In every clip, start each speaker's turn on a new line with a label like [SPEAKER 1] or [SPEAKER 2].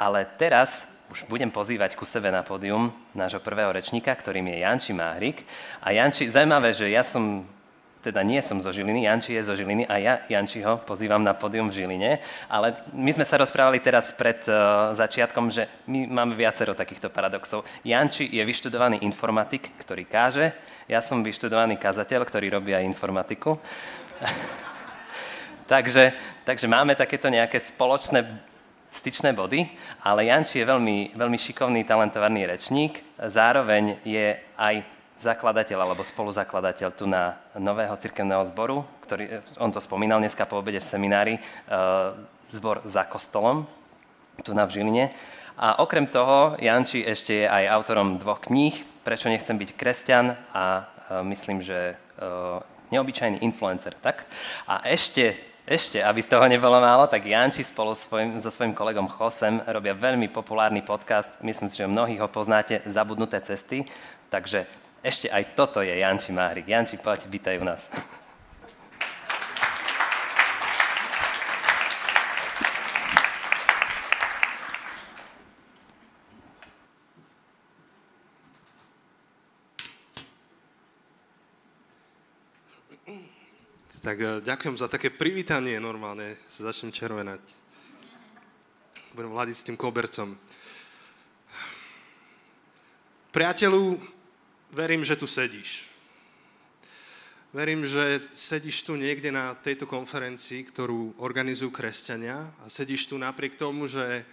[SPEAKER 1] ale teraz už budem pozývať ku sebe na pódium nášho prvého rečníka, ktorým je Janči Máhrik. A Janči, zaujímavé, že ja som teda nie som zo Žiliny, Janči je zo Žiliny a ja Jančiho pozývam na pódium v Žiline, ale my sme sa rozprávali teraz pred uh, začiatkom, že my máme viacero takýchto paradoxov. Janči je vyštudovaný informatik, ktorý káže, ja som vyštudovaný kazateľ, ktorý robí aj informatiku. takže, takže máme takéto nejaké spoločné styčné body, ale Janči je veľmi, veľmi šikovný, talentovaný rečník, zároveň je aj zakladateľ alebo spoluzakladateľ tu na nového cirkevného zboru, ktorý, on to spomínal dneska po obede v seminári, e, zbor za kostolom, tu na v Žiline. A okrem toho, Janči ešte je aj autorom dvoch kníh, Prečo nechcem byť kresťan a e, myslím, že e, neobyčajný influencer, tak? A ešte ešte, aby z toho nebolo málo, tak Janči spolu svojim, so svojím kolegom Chosem robia veľmi populárny podcast, myslím si, že mnohých ho poznáte, Zabudnuté cesty, takže ešte aj toto je Janči Máhrik. Janči, poď, vítaj u nás.
[SPEAKER 2] Tak eh, ďakujem za také privítanie normálne. Sa začnem červenať. Budem hľadiť s tým kobercom. Priateľu, verím, že tu sedíš. Verím, že sedíš tu niekde na tejto konferencii, ktorú organizujú kresťania a sedíš tu napriek tomu, že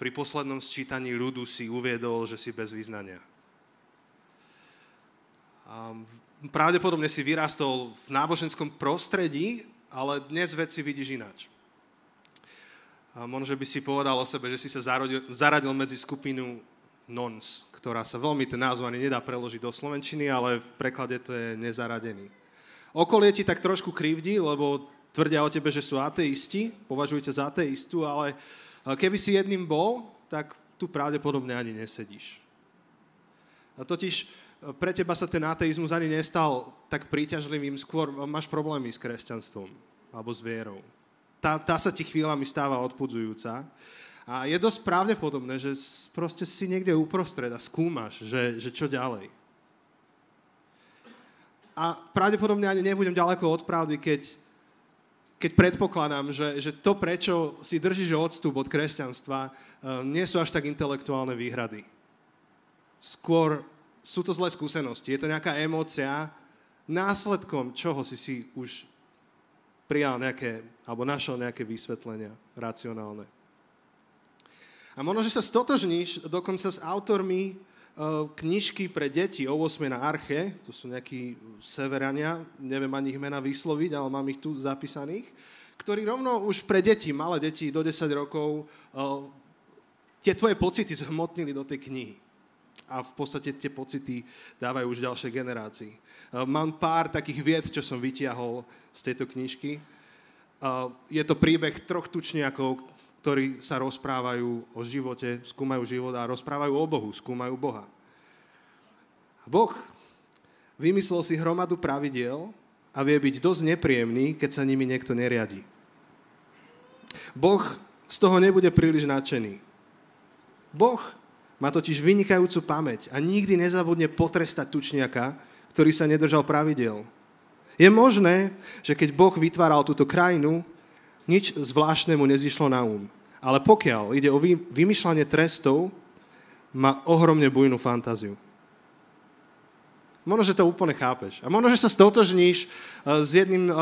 [SPEAKER 2] pri poslednom sčítaní ľudu si uviedol, že si bez význania. A pravdepodobne si vyrastol v náboženskom prostredí, ale dnes veci vidíš ináč. A možno, že by si povedal o sebe, že si sa zaradil, zaradil medzi skupinu nons, ktorá sa veľmi, ten názov ani nedá preložiť do slovenčiny, ale v preklade to je nezaradený. Okolie ti tak trošku krivdí, lebo tvrdia o tebe, že sú ateisti, považujú ťa za ateistu, ale keby si jedným bol, tak tu pravdepodobne ani nesedíš. A totiž pre teba sa ten ateizmus ani nestal tak príťažlivým, skôr máš problémy s kresťanstvom alebo s vierou. Tá, tá sa ti chvíľami stáva odpudzujúca. A je dosť pravdepodobné, že proste si niekde uprostred a skúmaš, že, že čo ďalej. A pravdepodobne ani nebudem ďaleko od pravdy, keď, keď predpokladám, že, že to, prečo si držíš odstup od kresťanstva, eh, nie sú až tak intelektuálne výhrady. Skôr sú to zlé skúsenosti. Je to nejaká emócia, následkom čoho si si už prijal nejaké, alebo našiel nejaké vysvetlenia racionálne. A možno, že sa stotožníš dokonca s autormi uh, knižky pre deti o 8 na Arche, to sú nejakí severania, neviem ani ich mena vysloviť, ale mám ich tu zapísaných, ktorí rovno už pre deti, malé deti do 10 rokov, uh, tie tvoje pocity zhmotnili do tej knihy. A v podstate tie pocity dávajú už ďalšej generácii. Uh, mám pár takých vied, čo som vytiahol z tejto knižky. Uh, je to príbeh troch tučniakov, ktorí sa rozprávajú o živote, skúmajú život a rozprávajú o Bohu, skúmajú Boha. Boh vymyslel si hromadu pravidiel a vie byť dosť nepríjemný, keď sa nimi niekto neriadi. Boh z toho nebude príliš nadšený. Boh má totiž vynikajúcu pamäť a nikdy nezabudne potrestať tučniaka, ktorý sa nedržal pravidel. Je možné, že keď Boh vytváral túto krajinu, nič zvláštne mu nezišlo na um. Ale pokiaľ ide o vymýšľanie trestov, má ohromne bujnú fantáziu. Možno, že to úplne chápeš. A možno, že sa stotožníš uh, s jedným um,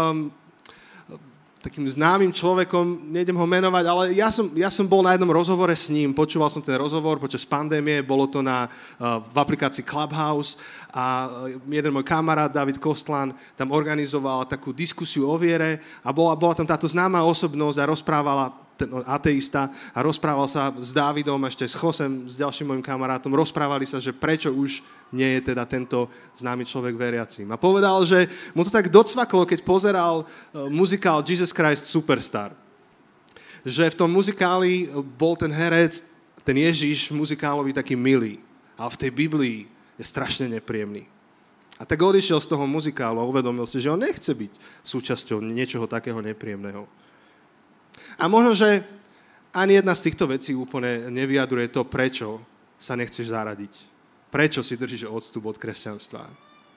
[SPEAKER 2] takým známym človekom, nejdem ho menovať, ale ja som, ja som bol na jednom rozhovore s ním, počúval som ten rozhovor počas pandémie, bolo to na, uh, v aplikácii Clubhouse a uh, jeden môj kamarát, David Kostlan, tam organizoval takú diskusiu o viere a bola, bola tam táto známa osobnosť a rozprávala ten ateista a rozprával sa s Dávidom, ešte s Chosem, s ďalším môjim kamarátom, rozprávali sa, že prečo už nie je teda tento známy človek veriacím. A povedal, že mu to tak docvaklo, keď pozeral uh, muzikál Jesus Christ Superstar. Že v tom muzikáli bol ten herec, ten Ježiš muzikálový taký milý. A v tej Biblii je strašne nepríjemný. A tak odišiel z toho muzikálu a uvedomil si, že on nechce byť súčasťou niečoho takého nepríjemného. A možno, že ani jedna z týchto vecí úplne nevyjadruje to, prečo sa nechceš zaradiť. Prečo si držíš odstup od kresťanstva.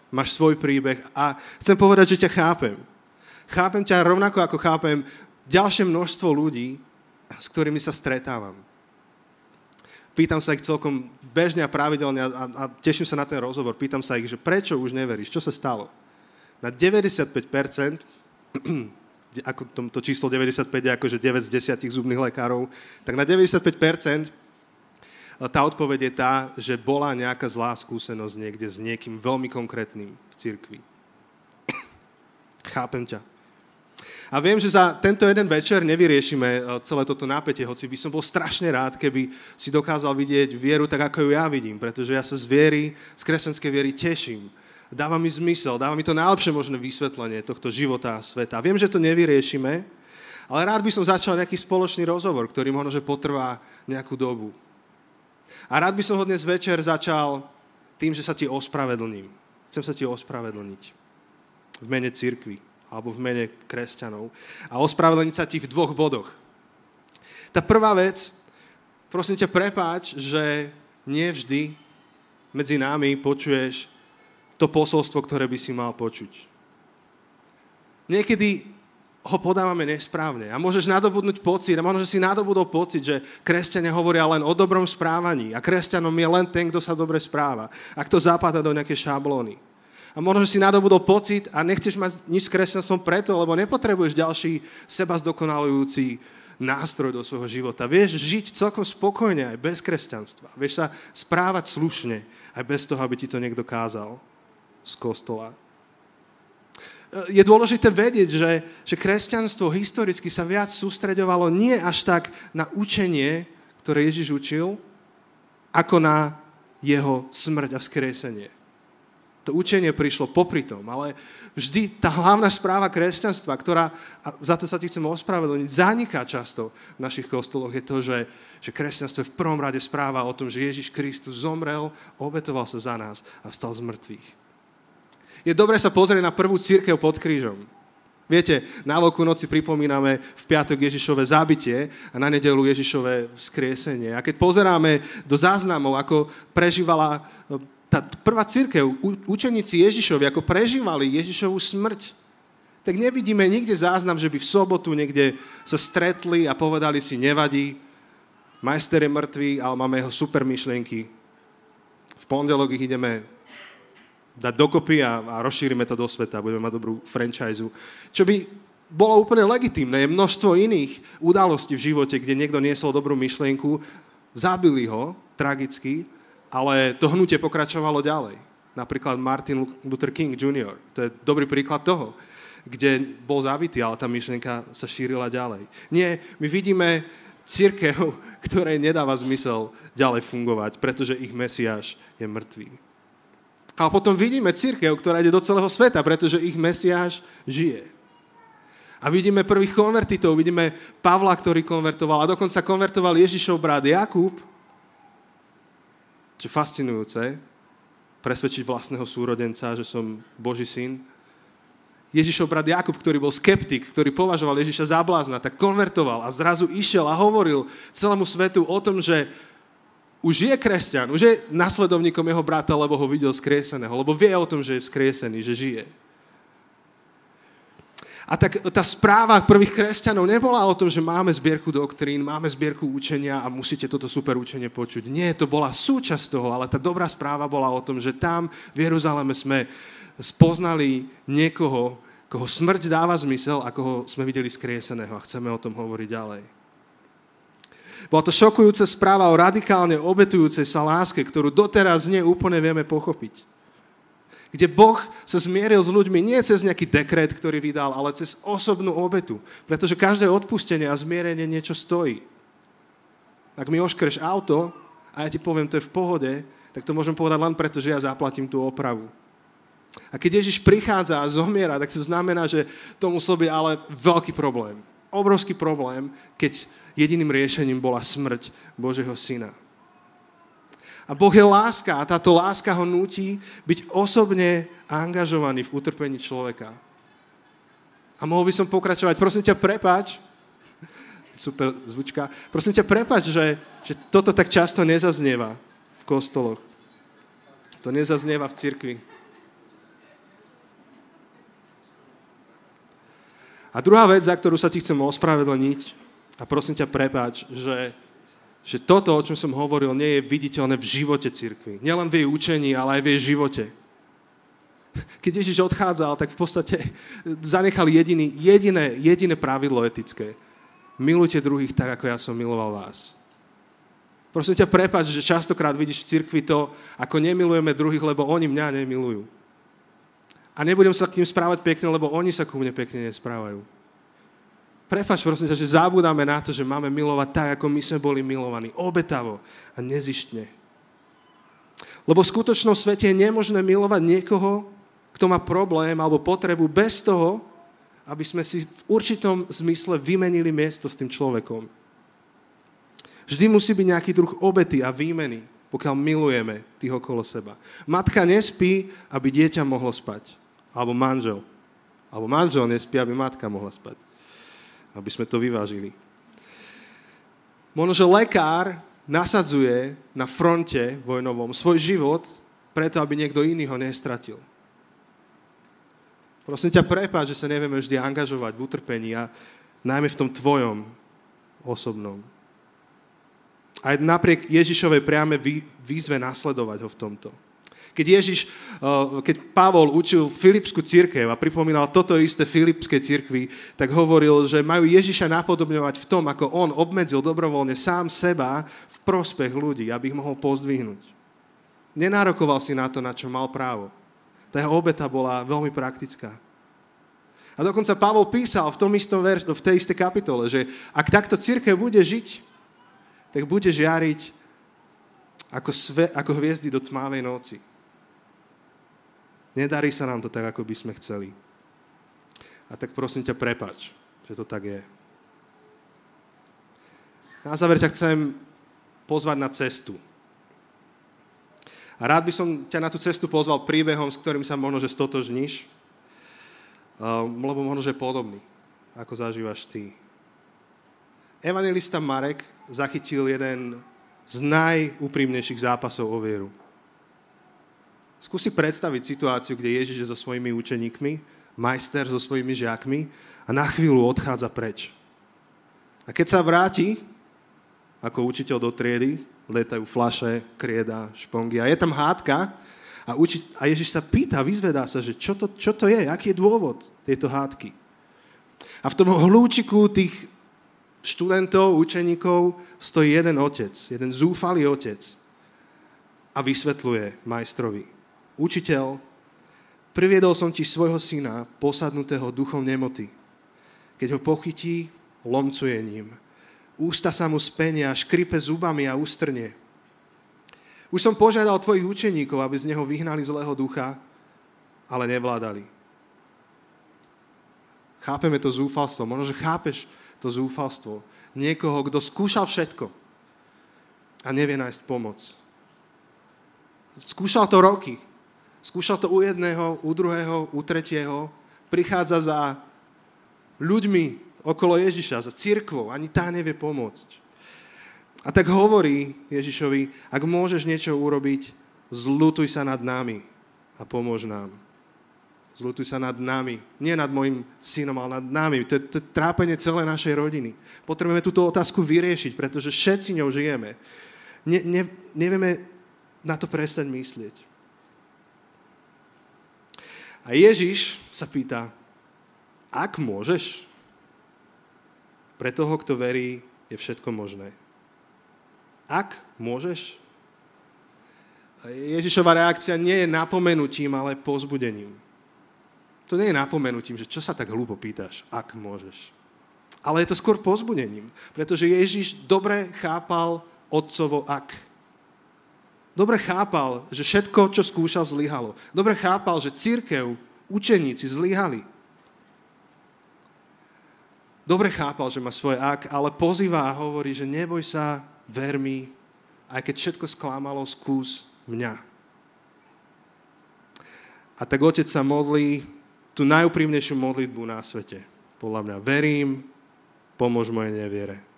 [SPEAKER 2] Máš svoj príbeh a chcem povedať, že ťa chápem. Chápem ťa rovnako ako chápem ďalšie množstvo ľudí, s ktorými sa stretávam. Pýtam sa ich celkom bežne a pravidelne a, a, a teším sa na ten rozhovor. Pýtam sa ich, že prečo už neveríš? Čo sa stalo? Na 95%, ako to, číslo 95 je akože 9 z 10 zubných lekárov, tak na 95% tá odpoveď je tá, že bola nejaká zlá skúsenosť niekde s niekým veľmi konkrétnym v cirkvi. Chápem ťa. A viem, že za tento jeden večer nevyriešime e, celé toto napätie, hoci by som bol strašne rád, keby si dokázal vidieť vieru tak, ako ju ja vidím, pretože ja sa z viery, z kresťanskej viery teším. Dáva mi zmysel, dáva mi to najlepšie možné vysvetlenie tohto života a sveta. Viem, že to nevyriešime, ale rád by som začal nejaký spoločný rozhovor, ktorý možno, že potrvá nejakú dobu. A rád by som ho dnes večer začal tým, že sa ti ospravedlním. Chcem sa ti ospravedlniť v mene cirkvi alebo v mene kresťanov a ospravedlniť sa ti v dvoch bodoch. Tá prvá vec, prosím ťa, prepáč, že nie vždy medzi nami počuješ to posolstvo, ktoré by si mal počuť. Niekedy ho podávame nesprávne a môžeš nadobudnúť pocit, a možno, že si nadobudol pocit, že kresťania hovoria len o dobrom správaní a kresťanom je len ten, kto sa dobre správa. Ak to zapadá do nejaké šablóny. A možno, že si nadobudol pocit a nechceš mať nič s kresťanstvom preto, lebo nepotrebuješ ďalší seba zdokonalujúci nástroj do svojho života. Vieš žiť celkom spokojne aj bez kresťanstva. Vieš sa správať slušne aj bez toho, aby ti to niekto kázal z kostola. Je dôležité vedieť, že, že kresťanstvo historicky sa viac sústreďovalo nie až tak na učenie, ktoré Ježiš učil, ako na jeho smrť a vzkriesenie. To učenie prišlo popri tom, ale vždy tá hlavná správa kresťanstva, ktorá, a za to sa ti chcem ospravedlniť, zaniká často v našich kostoloch, je to, že, že kresťanstvo je v prvom rade správa o tom, že Ježiš Kristus zomrel, obetoval sa za nás a vstal z mŕtvych. Je dobré sa pozrieť na prvú církev pod krížom. Viete, na Veľkú noci pripomíname v piatok Ježišové zabitie a na nedelu Ježišové vzkriesenie. A keď pozeráme do záznamov, ako prežívala tá prvá církev, učeníci Ježišovi, ako prežívali Ježišovú smrť, tak nevidíme nikde záznam, že by v sobotu niekde sa stretli a povedali si, nevadí, majster je mŕtvý, ale máme jeho super myšlienky. V pondelok ich ideme dať dokopy a, a rozšírime to do sveta, budeme mať dobrú franchise. Čo by bolo úplne legitimné. Je množstvo iných udalostí v živote, kde niekto niesol dobrú myšlienku, zabili ho tragicky ale to hnutie pokračovalo ďalej. Napríklad Martin Luther King Jr. To je dobrý príklad toho, kde bol zabitý, ale tá myšlienka sa šírila ďalej. Nie, my vidíme církev, ktorej nedáva zmysel ďalej fungovať, pretože ich Mesiáš je mŕtvý. A potom vidíme církev, ktorá ide do celého sveta, pretože ich Mesiáš žije. A vidíme prvých konvertitov, vidíme Pavla, ktorý konvertoval a dokonca konvertoval Ježišov brat Jakub, čo fascinujúce, presvedčiť vlastného súrodenca, že som Boží syn. Ježišov brat Jakub, ktorý bol skeptik, ktorý považoval Ježiša za blázna, tak konvertoval a zrazu išiel a hovoril celému svetu o tom, že už je kresťan, už je nasledovníkom jeho brata, lebo ho videl skrieseného, lebo vie o tom, že je skriesený, že žije. A tak tá správa prvých kresťanov nebola o tom, že máme zbierku doktrín, máme zbierku učenia a musíte toto super učenie počuť. Nie, to bola súčasť toho, ale tá dobrá správa bola o tom, že tam v Jeruzaleme sme spoznali niekoho, koho smrť dáva zmysel a koho sme videli skrieseného a chceme o tom hovoriť ďalej. Bola to šokujúca správa o radikálne obetujúcej sa láske, ktorú doteraz neúplne vieme pochopiť kde Boh sa zmieril s ľuďmi nie cez nejaký dekret, ktorý vydal, ale cez osobnú obetu. Pretože každé odpustenie a zmierenie niečo stojí. Ak mi oškreš auto a ja ti poviem, to je v pohode, tak to môžem povedať len preto, že ja zaplatím tú opravu. A keď Ježiš prichádza a zomiera, tak to znamená, že to musel byť ale veľký problém. Obrovský problém, keď jediným riešením bola smrť Božieho syna. A Boh je láska a táto láska ho núti byť osobne angažovaný v utrpení človeka. A mohol by som pokračovať. Prosím ťa, prepáč. super zvučka. Prosím ťa, prepač, že, že toto tak často nezaznieva v kostoloch. To nezaznieva v cirkvi. A druhá vec, za ktorú sa ti chcem ospravedlniť, a prosím ťa, prepáč, že, že toto, o čom som hovoril, nie je viditeľné v živote cirkvi. Nielen v jej učení, ale aj v jej živote. Keď Ježiš odchádzal, tak v podstate zanechal jediný, jediné, jediné pravidlo etické. Milujte druhých tak, ako ja som miloval vás. Prosím ťa, prepáč, že častokrát vidíš v cirkvi to, ako nemilujeme druhých, lebo oni mňa nemilujú. A nebudem sa k ním správať pekne, lebo oni sa ku mne pekne nesprávajú. Prepač, prosím ťa, že zabúdame na to, že máme milovať tak, ako my sme boli milovaní. Obetavo a nezištne. Lebo v skutočnom svete je nemožné milovať niekoho, kto má problém alebo potrebu bez toho, aby sme si v určitom zmysle vymenili miesto s tým človekom. Vždy musí byť nejaký druh obety a výmeny, pokiaľ milujeme tých okolo seba. Matka nespí, aby dieťa mohlo spať. Alebo manžel. Alebo manžel nespí, aby matka mohla spať. Aby sme to vyvážili. Možno, že lekár nasadzuje na fronte vojnovom svoj život preto, aby niekto iný ho nestratil. Prosím ťa, prepáč, že sa nevieme vždy angažovať v utrpení a najmä v tom tvojom osobnom. Aj napriek Ježišovej priame výzve nasledovať ho v tomto. Keď Ježiš, eh, keď Pavol učil Filipskú církev a pripomínal toto isté Filipskej církvi, tak hovoril, že majú Ježiša napodobňovať v tom, ako on obmedzil dobrovoľne sám seba v prospech ľudí, aby ich mohol pozdvihnúť. Nenárokoval si na to, na čo mal právo. Tá jeho obeta bola veľmi praktická. A dokonca Pavol písal v tom istom verš, v tej istej kapitole, že ak takto církev bude žiť, tak bude žiariť ako, sve, ako hviezdy do tmavej noci. Nedarí sa nám to tak, ako by sme chceli. A tak prosím ťa, prepač, že to tak je. Na záver ťa chcem pozvať na cestu. A rád by som ťa na tú cestu pozval príbehom, s ktorým sa možno, že stotožníš, um, lebo možno, že podobný, ako zažívaš ty. Evangelista Marek zachytil jeden z najúprimnejších zápasov o vieru. Skúsi predstaviť situáciu, kde Ježiš je so svojimi učeníkmi, majster so svojimi žiakmi a na chvíľu odchádza preč. A keď sa vráti ako učiteľ do triedy, letajú flaše, krieda, špongy a je tam hádka a, uči, a Ježiš sa pýta, vyzvedá sa, že čo to, čo to je, aký je dôvod tejto hádky. A v tom hľúčiku tých študentov, učeníkov stojí jeden otec, jeden zúfalý otec a vysvetľuje majstrovi. Učiteľ, priviedol som ti svojho syna, posadnutého duchom nemoty. Keď ho pochytí, lomcuje ním Ústa sa mu spenia, škripe zubami a ústrne. Už som požiadal tvojich učeníkov, aby z neho vyhnali zlého ducha, ale nevládali. Chápeme to zúfalstvo. Možno, že chápeš to zúfalstvo. Niekoho, kto skúšal všetko a nevie nájsť pomoc. Skúšal to roky. Skúšal to u jedného, u druhého, u tretieho. Prichádza za ľuďmi, okolo Ježiša, za církvou, ani tá nevie pomôcť. A tak hovorí Ježišovi, ak môžeš niečo urobiť, zlutuj sa nad nami a pomôž nám. Zlutuj sa nad nami. Nie nad mojim synom, ale nad nami. To je, to je trápenie celej našej rodiny. Potrebujeme túto otázku vyriešiť, pretože všetci ňou žijeme. Ne, ne, nevieme na to prestať myslieť. A Ježiš sa pýta, ak môžeš, pre toho, kto verí, je všetko možné. Ak môžeš, Ježišova reakcia nie je napomenutím, ale pozbudením. To nie je napomenutím, že čo sa tak hlúpo pýtaš, ak môžeš. Ale je to skôr pozbudením, pretože Ježiš dobre chápal otcovo ak. Dobre chápal, že všetko, čo skúšal, zlyhalo. Dobre chápal, že církev, učeníci zlyhali dobre chápal, že má svoje ak, ale pozýva a hovorí, že neboj sa, ver mi, aj keď všetko sklamalo, skús mňa. A tak otec sa modlí tú najúprimnejšiu modlitbu na svete. Podľa mňa verím, pomôž mojej neviere.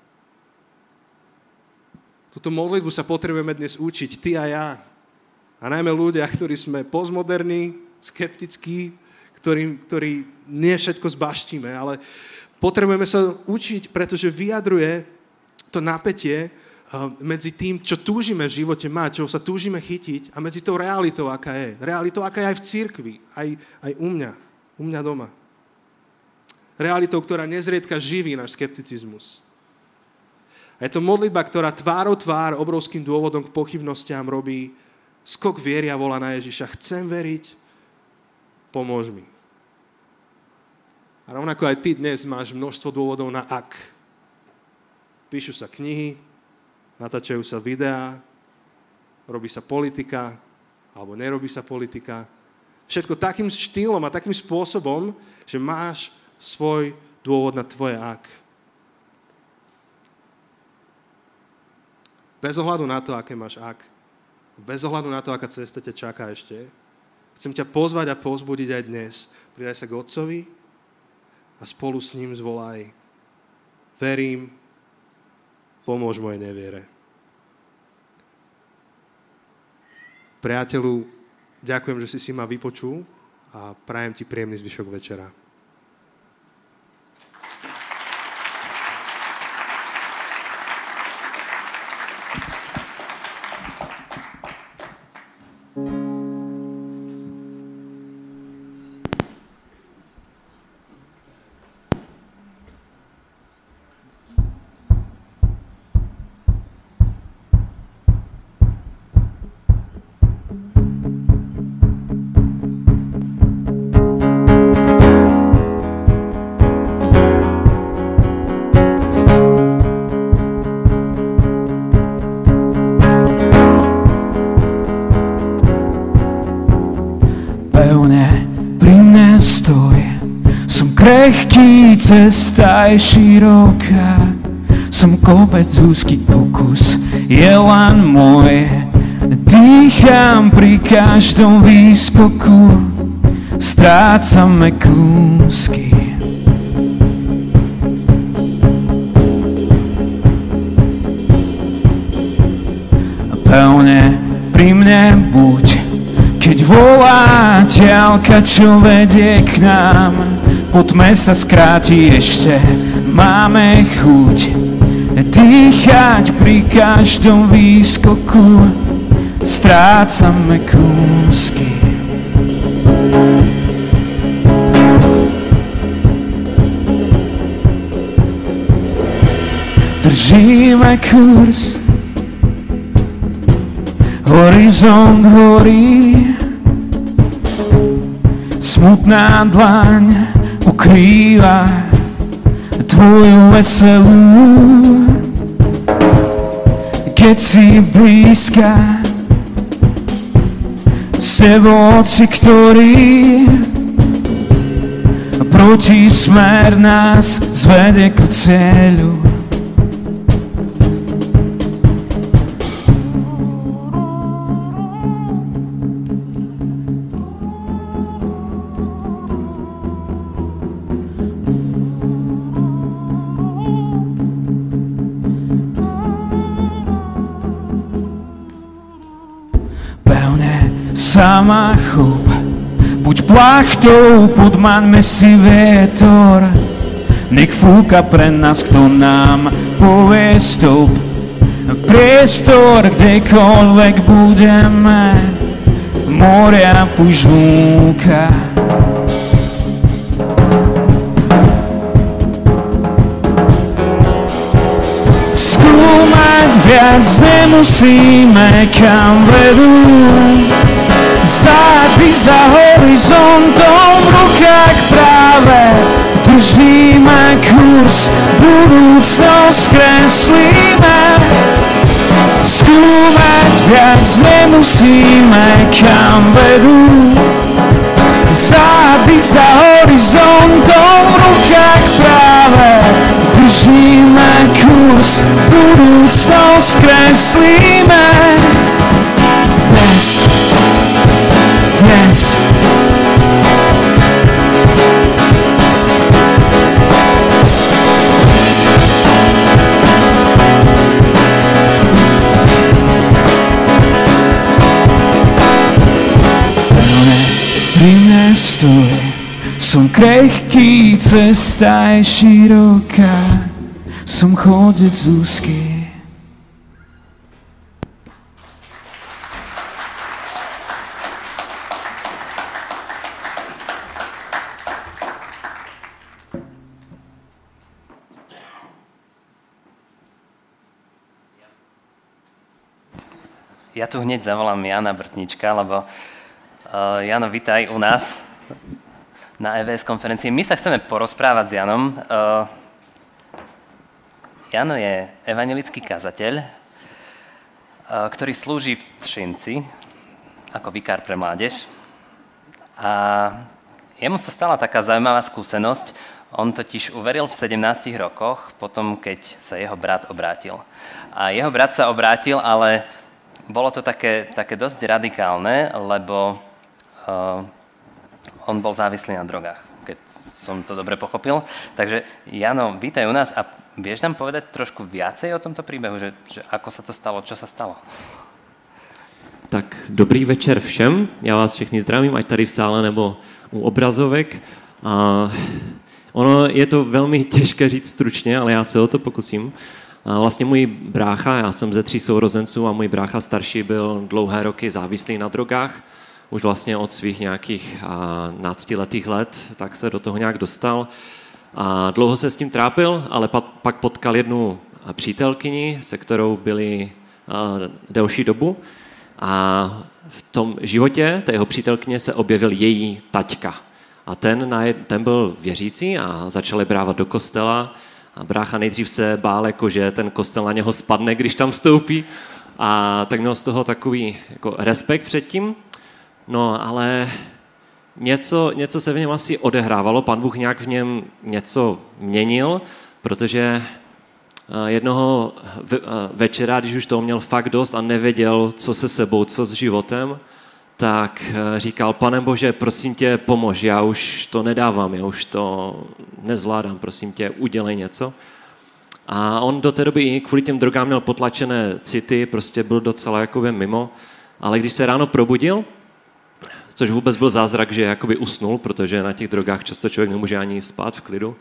[SPEAKER 2] Túto modlitbu sa potrebujeme dnes učiť, ty a ja. A najmä ľudia, ktorí sme postmoderní, skeptickí, ktorí, ktorí nie všetko zbaštíme, ale potrebujeme sa učiť, pretože vyjadruje to napätie eh, medzi tým, čo túžime v živote mať, čo sa túžime chytiť a medzi tou realitou, aká je. Realitou, aká je aj v cirkvi, aj, aj u mňa, u mňa doma. Realitou, ktorá nezriedka živí náš skepticizmus. A je to modlitba, ktorá tvárou tvár obrovským dôvodom k pochybnostiam robí skok viery a volá na Ježiša. Chcem veriť, pomôž mi. A rovnako aj ty dnes máš množstvo dôvodov na ak. Píšu sa knihy, natáčajú sa videá, robí sa politika, alebo nerobí sa politika. Všetko takým štýlom a takým spôsobom, že máš svoj dôvod na tvoje ak. Bez ohľadu na to, aké máš ak, bez ohľadu na to, aká cesta ťa čaká ešte, chcem ťa pozvať a pozbudiť aj dnes. Pridaj sa k Otcovi a spolu s ním zvolaj. Verím, pomôž mojej neviere. Priateľu, ďakujem, že si si ma vypočul a prajem ti príjemný zvyšok večera.
[SPEAKER 3] Cesta je široká, som kopec úzky pokus, je len môj. Dýcham pri každom výskoku, strácame kúsky. Pevne pri mne buď, keď volá ďalka, čo vedie k nám Poďme sa skráti ešte, máme chuť dýchať pri každom výskoku, strácame kúsky. Držíme kurz, horizont horí, smutná dlaň ukrýva tvoju veselú. Keď si blízka, s tebou oci, ktorý proti smer nás zvede k cieľu. Sama chop Buď plachtou, podmaňme si vietor. Nech fúka pre nás, kto nám povie stop Priestor, kdekoľvek budeme Moria pužúka Skúmať viac nemusíme, kam vedú Zády za horizontom v rukách práve Držíme kurz, budúcnosť kreslíme. Skúmať viac nemusíme, kam vedú. Zády za horizontom v rukách práve Držíme kurz, budúcnosť kreslíme krehký, cesta je široká, som chodec úzky.
[SPEAKER 1] Ja tu hneď zavolám Jana Brtnička, lebo uh, Jano, vitaj u nás na EVS konferencii. My sa chceme porozprávať s Janom. Uh, Jano je evangelický kazateľ, uh, ktorý slúži v Třinci ako vikár pre mládež. A jemu sa stala taká zaujímavá skúsenosť. On totiž uveril v 17 rokoch, potom keď sa jeho brat obrátil. A jeho brat sa obrátil, ale bolo to také, také dosť radikálne, lebo uh, on bol závislý na drogách, keď som to dobre pochopil. Takže Jano, vítaj u nás a vieš nám povedať trošku viacej o tomto príbehu, že, že ako sa to stalo, čo sa stalo?
[SPEAKER 4] Tak dobrý večer všem, já vás všechny zdravím, ať tady v sále nebo u obrazovek. A ono je to velmi těžké říct stručně, ale já se o to pokusím. Vlastně můj brácha, já jsem ze tří sourozenců a můj brácha starší byl dlouhé roky závislý na drogách. Už vlastně od svých nějakých náctiletých let, tak se do toho nějak dostal. A dlouho se s tím trápil, ale pak potkal jednu přítelkyni, se kterou byli delší dobu. A v tom životě té jeho přítelkyně se objevil její taťka. A ten, ten byl věřící a začali brávat do kostela a brácha nejdřív se bál, jako, že ten kostel na něho spadne, když tam vstoupí. A tak měl z toho takový jako respekt před tím. No, ale něco, něco se v něm asi odehrávalo. Pan Bůh nějak v něm něco měnil, protože eh, jednoho eh, večera, když už toho měl fakt dost a nevěděl, co se sebou, co s životem, tak eh, říkal, pane Bože, prosím tě, pomož, já už to nedávám, já už to nezvládám, prosím tě, udělej něco. A on do té doby i kvůli těm drogám měl potlačené city, prostě byl docela jakoby mimo, ale když se ráno probudil, což vůbec byl zázrak, že jakoby usnul, protože na těch drogách často člověk nemůže ani spát v klidu,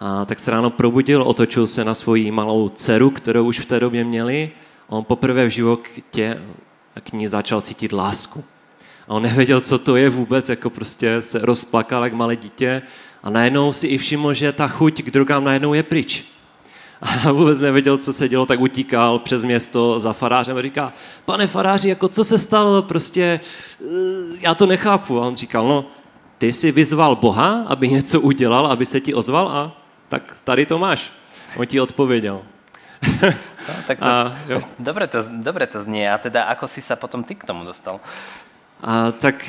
[SPEAKER 4] a tak se ráno probudil, otočil se na svoji malou dceru, kterou už v té době měli. On poprvé v životě k ní začal cítit lásku. A on nevěděl, co to je vůbec, jako prostě se rozplakal jak malé dítě a najednou si i všiml, že ta chuť k drogám najednou je pryč. A vůbec nevěděl, co se dělo, tak utíkal přes město za farářem a říká, pane faráři, jako co se stalo, prostě eh, já to nechápu. A on říkal, no, ty jsi vyzval Boha, aby něco udělal, aby se ti ozval a tak tady to máš. On ti odpověděl.
[SPEAKER 1] No, tak to, a, jo. Dobre, to, dobre to znie. A teda ako si sa potom ty k tomu dostal?
[SPEAKER 4] A, tak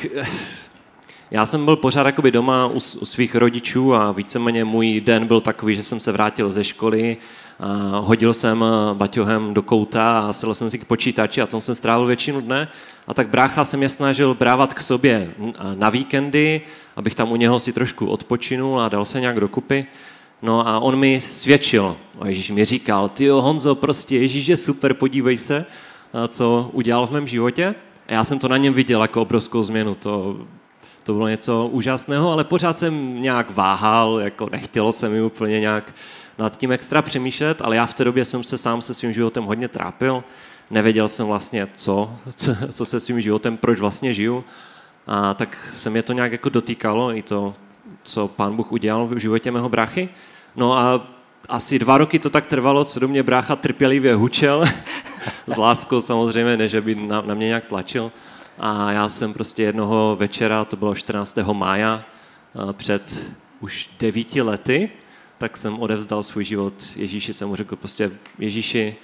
[SPEAKER 4] já jsem byl pořád jakoby doma u, u svých rodičů a víceméně můj den byl takový, že jsem se vrátil ze školy, a hodil jsem baťohem do kouta a sedl jsem si k počítači a tom jsem strávil většinu dne. A tak brácha se mě snažil brávat k sobě na víkendy, abych tam u něho si trošku odpočinul a dal se nějak dokupy. No a on mi svědčil, a Ježíš mi říkal, ty Honzo, prostě Ježíš je super, podívej se, co udělal v mém životě. A já jsem to na něm viděl jako obrovskou změnu, to, to bylo něco úžasného, ale pořád jsem nějak váhal, jako nechtělo se mi úplně nějak nad tím extra přemýšlet, ale já v té době jsem se sám se svým životem hodně trápil, nevěděl jsem vlastně, co, co, co se svým životem, proč vlastně žiju. A tak se mě to nějak jako dotýkalo, i to, co pán Bůh udělal v životě mého brachy. No a asi dva roky to tak trvalo, co do mě brácha trpělivě hučel, s láskou samozřejmě, než by na, na mě nějak tlačil. A já jsem prostě jednoho večera, to bylo 14. mája, před už devíti lety, tak jsem odevzdal svůj život Ježíši, jsem mu řekl prostě Ježíši,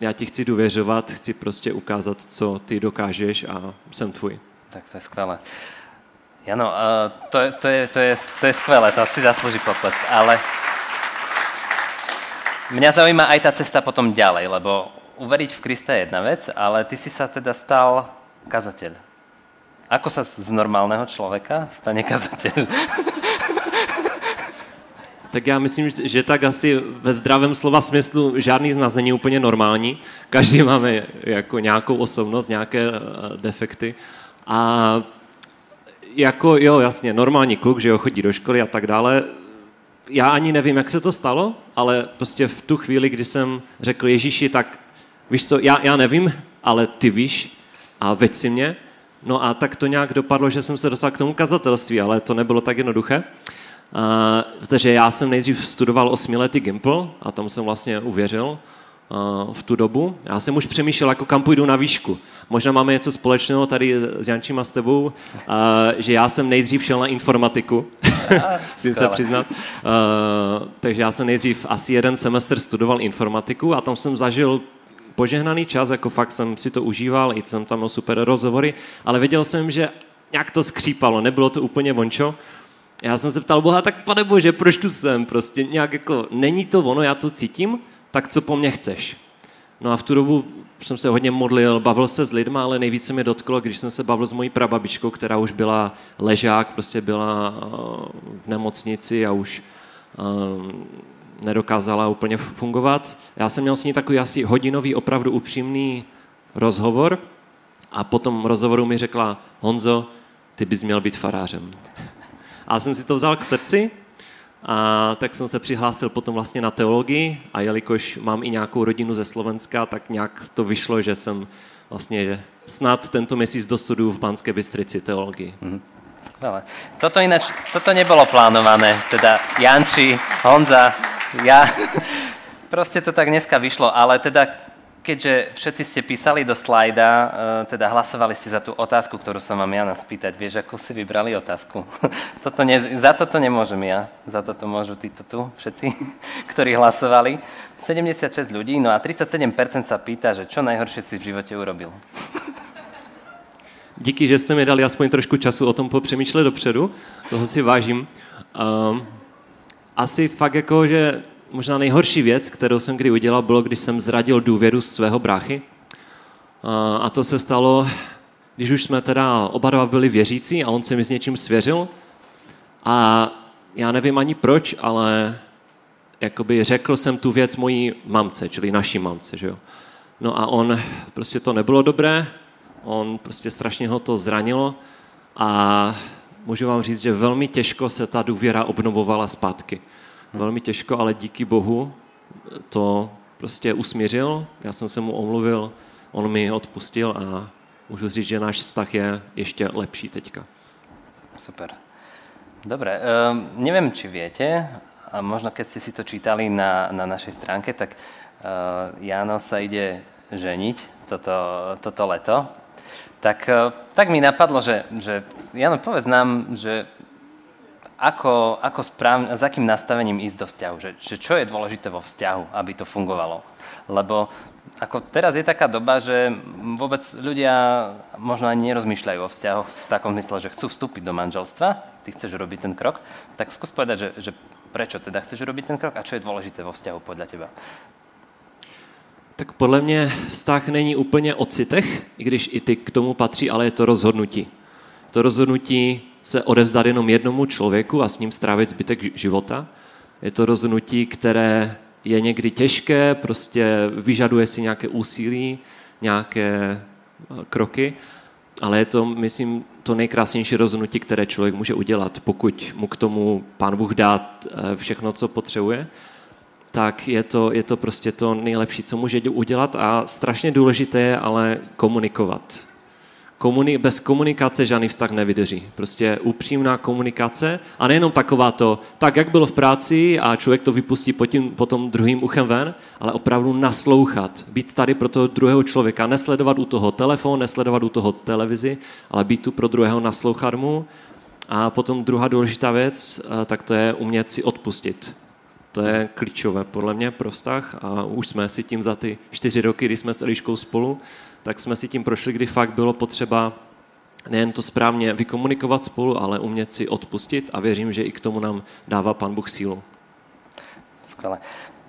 [SPEAKER 4] já ti chci důvěřovat, chci prostě ukázat, co ty dokážeš a jsem tvůj.
[SPEAKER 1] Tak to je skvělé. Jano, uh, to, to, je, to, je, to je skvelé, to si zaslúži potlesk, ale mňa zaujíma aj tá cesta potom ďalej, lebo uveriť v Krista je jedna vec, ale ty si sa teda stal kazateľ. Ako sa z normálneho človeka stane kazateľ?
[SPEAKER 4] Tak já myslím, že tak asi ve zdravém slova smyslu žádný z nás není úplně normální. Každý máme jako nějakou osobnost, nějaké eh, defekty. A jako jo, jasně, normální kluk, že jo, chodí do školy a tak dále. Já ani nevím, jak se to stalo, ale prostě v tu chvíli, kdy jsem řekl Ježíši, tak víš co, já, já nevím, ale ty víš a veď si mě. No a tak to nějak dopadlo, že jsem se dostal k tomu kazatelství, ale to nebylo tak jednoduché. Uh, takže já jsem nejdřív studoval osmiletý Gimple a tam jsem vlastně uvěřil v tu dobu. Já jsem už přemýšlel, jako kam půjdu na výšku. Možná máme něco společného tady s Jančím a s tebou, že já jsem nejdřív šel na informatiku, musím se přiznat. Takže já jsem nejdřív asi jeden semestr studoval informatiku a tam jsem zažil požehnaný čas, jako fakt jsem si to užíval, i jsem tam měl super rozhovory, ale věděl jsem, že nějak to skřípalo, nebylo to úplně vončo. Já jsem se ptal Boha, tak pane Bože, proč tu jsem? Prostě nějak jako, není to ono, já to cítím, tak co po mně chceš? No a v tu dobu jsem se hodně modlil, bavil se s lidmi, ale nejvíce mě dotklo, když jsem se bavil s mojí prababičkou, která už byla ležák, prostě byla eh, v nemocnici a už eh, nedokázala úplně fungovat. Já jsem měl s ní takový asi hodinový, opravdu upřímný rozhovor a po tom rozhovoru mi řekla, Honzo, ty bys měl být farářem. A jsem si to vzal k srdci a tak jsem se přihlásil potom vlastně na teologii a jelikož mám i nějakou rodinu ze Slovenska, tak nějak to vyšlo, že jsem vlastně snad tento měsíc dostuduju v Banské Bystrici teologii. Mm-hmm.
[SPEAKER 1] Skvelé. Toto ináč, toto nebolo plánované, teda Janči, Honza, ja, proste to tak dneska vyšlo, ale teda keďže všetci ste písali do slajda, eh, teda hlasovali ste za tú otázku, ktorú som vám Jana spýtať, vieš, ako si vybrali otázku? Toto ne, za toto nemôžem ja, za toto môžu títo tu všetci, ktorí hlasovali. 76 ľudí, no a 37% sa pýta, že čo najhoršie si v živote urobil.
[SPEAKER 4] Díky, že jste mi dali aspoň trošku času o tom popřemýšlet dopředu, toho si vážím. Um, asi fakt jako, že možná nejhorší věc, kterou jsem kdy udělal, bylo, když jsem zradil důvěru svého bráchy. A to se stalo, když už jsme teda oba dva byli věřící a on se mi s něčím svěřil. A já nevím ani proč, ale jakoby řekl jsem tu věc mojí mamce, čili naší mamce, že jo. No a on, prostě to nebylo dobré, on prostě strašně ho to zranilo a můžu vám říct, že velmi těžko se ta důvěra obnovovala zpátky velmi těžko, ale díky Bohu to prostě usmířil, já jsem se mu omluvil, on mi odpustil a můžu říct, že náš vztah je ještě lepší teďka.
[SPEAKER 1] Super. Dobre, um, neviem, či viete, a možno keď ste si to čítali na, na našej stránke, tak uh, Jano sa ide ženiť toto, toto leto. Tak, uh, tak mi napadlo, že, že Jano, povedz nám, že ako, ako správne, s akým nastavením ísť do vzťahu, že, že čo je dôležité vo vzťahu, aby to fungovalo. Lebo ako teraz je taká doba, že vôbec ľudia možno ani nerozmýšľajú o vzťahoch v takom zmysle, že chcú vstúpiť do manželstva, ty chceš robiť ten krok, tak skús povedať, že, že prečo teda chceš robiť ten krok a čo je dôležité vo vzťahu podľa teba.
[SPEAKER 4] Tak podle mě vztah není úplně o citech, i když i ty k tomu patří, ale je to rozhodnutí. To rozhodnutí se odevzdat jenom jednomu člověku a s ním strávit zbytek života. Je to rozhodnutí, které je někdy těžké, prostě vyžaduje si nějaké úsilí, nějaké eh, kroky, ale je to, myslím, to nejkrásnější rozhodnutí, které člověk může udělat, pokud mu k tomu pán Bůh dá eh, všechno, co potřebuje, tak je to, je to prostě to nejlepší, co může udělat a strašně důležité je ale komunikovat komuni- bez komunikace žádný vztah nevydrží. Prostě upřímná komunikace a nejenom taková to, tak jak bylo v práci a člověk to vypustí potom, potom druhým uchem ven, ale opravdu naslouchat, být tady pro toho druhého člověka, nesledovat u toho telefon, nesledovat u toho televizi, ale být tu pro druhého, naslouchat mu. A potom druhá důležitá věc, eh, tak to je umět si odpustit. To je klíčové podle mě pro vztah a už jsme si tím za ty čtyři roky, kdy jsme s Eliškou spolu, tak jsme si tím prošli, kdy fakt bylo potřeba nejen to správně vykomunikovat spolu, ale umět si odpustit a věřím, že i k tomu nám dává Pan Bůh sílu.
[SPEAKER 1] Skvěle.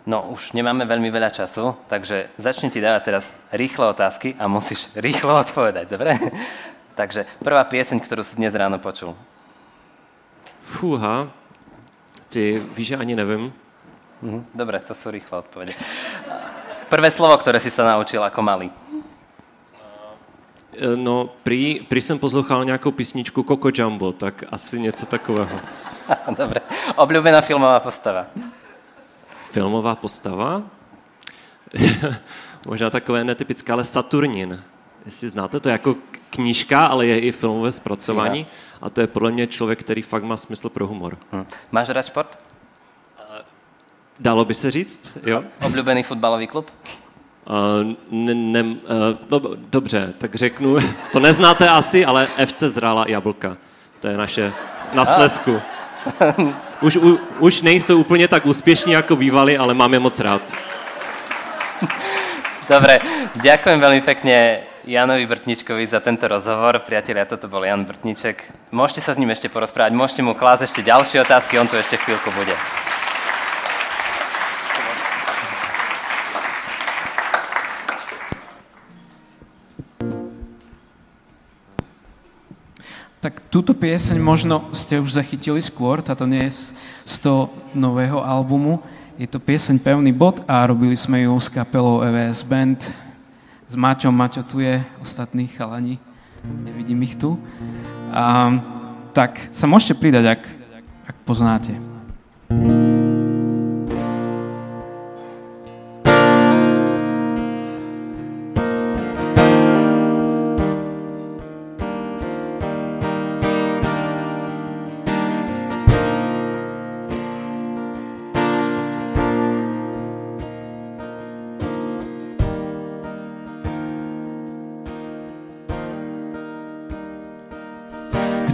[SPEAKER 1] No, už nemáme veľmi veľa času, takže začnem ti dávať teraz rýchle otázky a musíš rýchlo odpovedať, dobre? takže prvá pieseň, ktorú si dnes ráno počul.
[SPEAKER 4] Fúha, ty víš, že ani nevím.
[SPEAKER 1] Mhm, dobre, to sú rýchle odpovede. Prvé slovo, ktoré si sa naučil ako malý.
[SPEAKER 4] E, no, prý, prý jsem poslouchal nějakou písničku Coco Jumbo, tak asi něco takového.
[SPEAKER 1] Dobre. Obľúbená filmová postava?
[SPEAKER 4] Filmová postava? Možná takové netypické, ale Saturnin. Jestli znáte, to je jako knížka, ale je i filmové zpracování. A to je podle mě člověk, který fakt má smysl pro humor.
[SPEAKER 1] Hm. Máš rád šport?
[SPEAKER 4] Dalo by se říct, jo?
[SPEAKER 1] Obľúbený futbalový klub?
[SPEAKER 4] Uh, ne, ne, uh, no, dobře, tak řeknu, to neznáte asi, ale FC Zrála Jablka. To je naše na Slesku. Už, u, už nejsou úplně tak úspěšní, jako bývali, ale mám je moc rád.
[SPEAKER 1] Dobre, ďakujem veľmi pekne Janovi Brtničkovi za tento rozhovor. Priatelia, toto bol Jan Brtniček. Môžete sa s ním ešte porozprávať, môžete mu klásť ešte ďalšie otázky, on tu ešte chvíľku bude.
[SPEAKER 3] Tak túto pieseň možno ste už zachytili skôr, táto nie je z toho nového albumu. Je to pieseň Pevný bod a robili sme ju s kapelou EVS Band. S Maťom, Maťo tu je, ostatní chalani, nevidím ich tu. A, tak sa môžete pridať, ak, ak poznáte.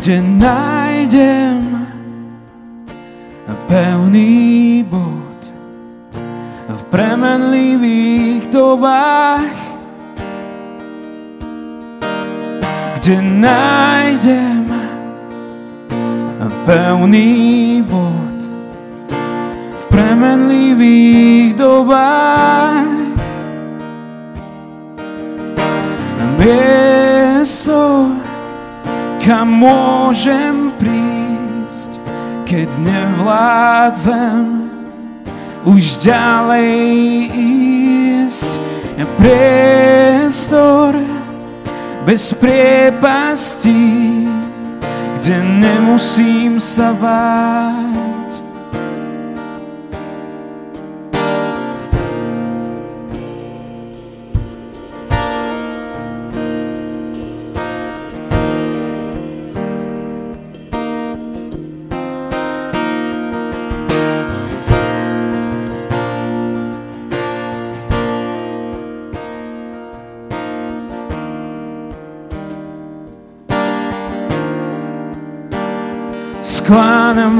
[SPEAKER 3] Kde nájdem pevný bod v premenlivých dobách, kde nájdem pevný bod v premenlivých dobách. Miesto, kam môžem prísť, keď nevládzem už ďalej ísť. Priestor bez priepastí, kde nemusím sa báť.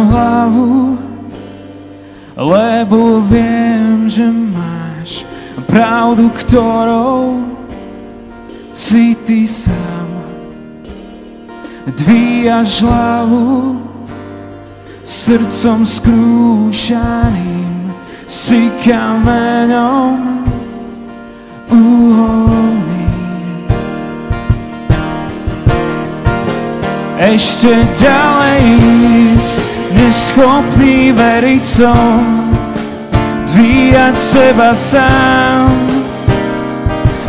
[SPEAKER 3] Hlavu, lebo viem, že máš pravdu, ktorou si ty sám. Dvíjaš hlavu, srdcom skrúšaným, si kameňom uholným. Ešte ďalej ísť, neschopný veriť som, dvíjať seba sám.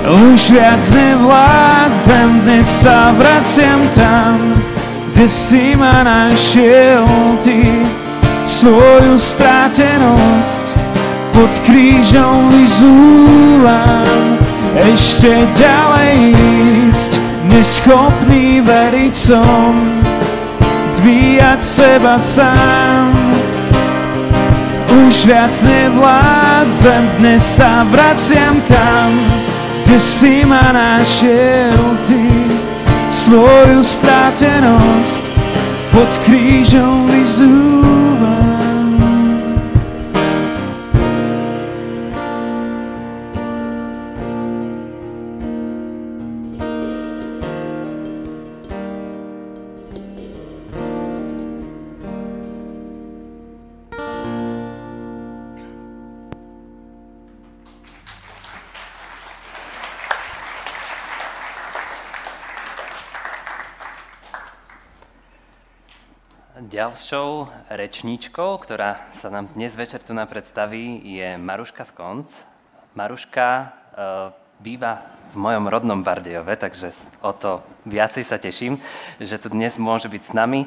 [SPEAKER 3] Už viac nevládzem, dnes sa vraciam tam, kde si ma našiel ty. Svoju strátenosť pod krížom vyzúvam. Ešte ďalej ísť, neschopný veriť som, dvíjať seba sám. Už viac nevládzem, dnes sa vraciam tam, kde si ma našiel ty. Svoju strátenosť pod krížom vyzúvam.
[SPEAKER 1] Ďalšou rečníčkou, ktorá sa nám dnes večer tu na predstaví, je Maruška Skonc. Maruška e, býva v mojom rodnom Bardejove, takže o to viacej sa teším, že tu dnes môže byť s nami.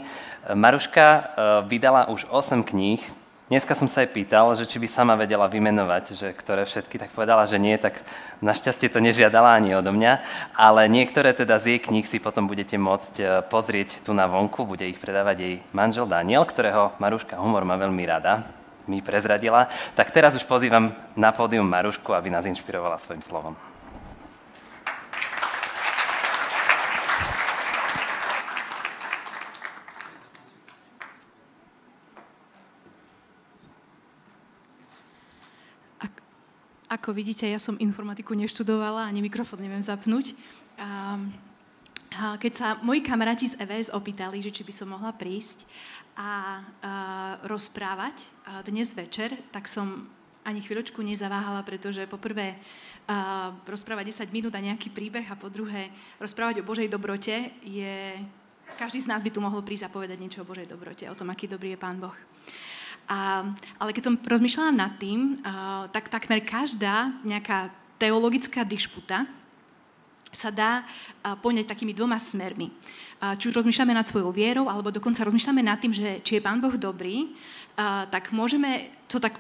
[SPEAKER 1] Maruška e, vydala už 8 kníh, Dneska som sa aj pýtal, že či by sama vedela vymenovať, že ktoré všetky, tak povedala, že nie, tak našťastie to nežiadala ani odo mňa, ale niektoré teda z jej kníh si potom budete môcť e, pozrieť tu na vonku, bude ich predávať jej manžel Daniel, ktorého Maruška Humor má veľmi rada, mi prezradila. Tak teraz už pozývam na pódium Marušku, aby nás inšpirovala svojim slovom.
[SPEAKER 5] Ako vidíte, ja som informatiku neštudovala, ani mikrofón neviem zapnúť. A, a keď sa moji kamaráti z EVS opýtali, že či by som mohla prísť a, a rozprávať a dnes večer, tak som ani chvíľočku nezaváhala, pretože poprvé a, rozprávať 10 minút a nejaký príbeh a po druhé rozprávať o Božej dobrote je... Každý z nás by tu mohol prísť a povedať niečo o Božej dobrote, o tom, aký dobrý je Pán Boh. A, ale keď som rozmýšľala nad tým, a, tak takmer každá nejaká teologická dišputa sa dá poňať takými dvoma smermi. Či už rozmýšľame nad svojou vierou, alebo dokonca rozmýšľame nad tým, že či je Pán Boh dobrý, a, tak môžeme to tak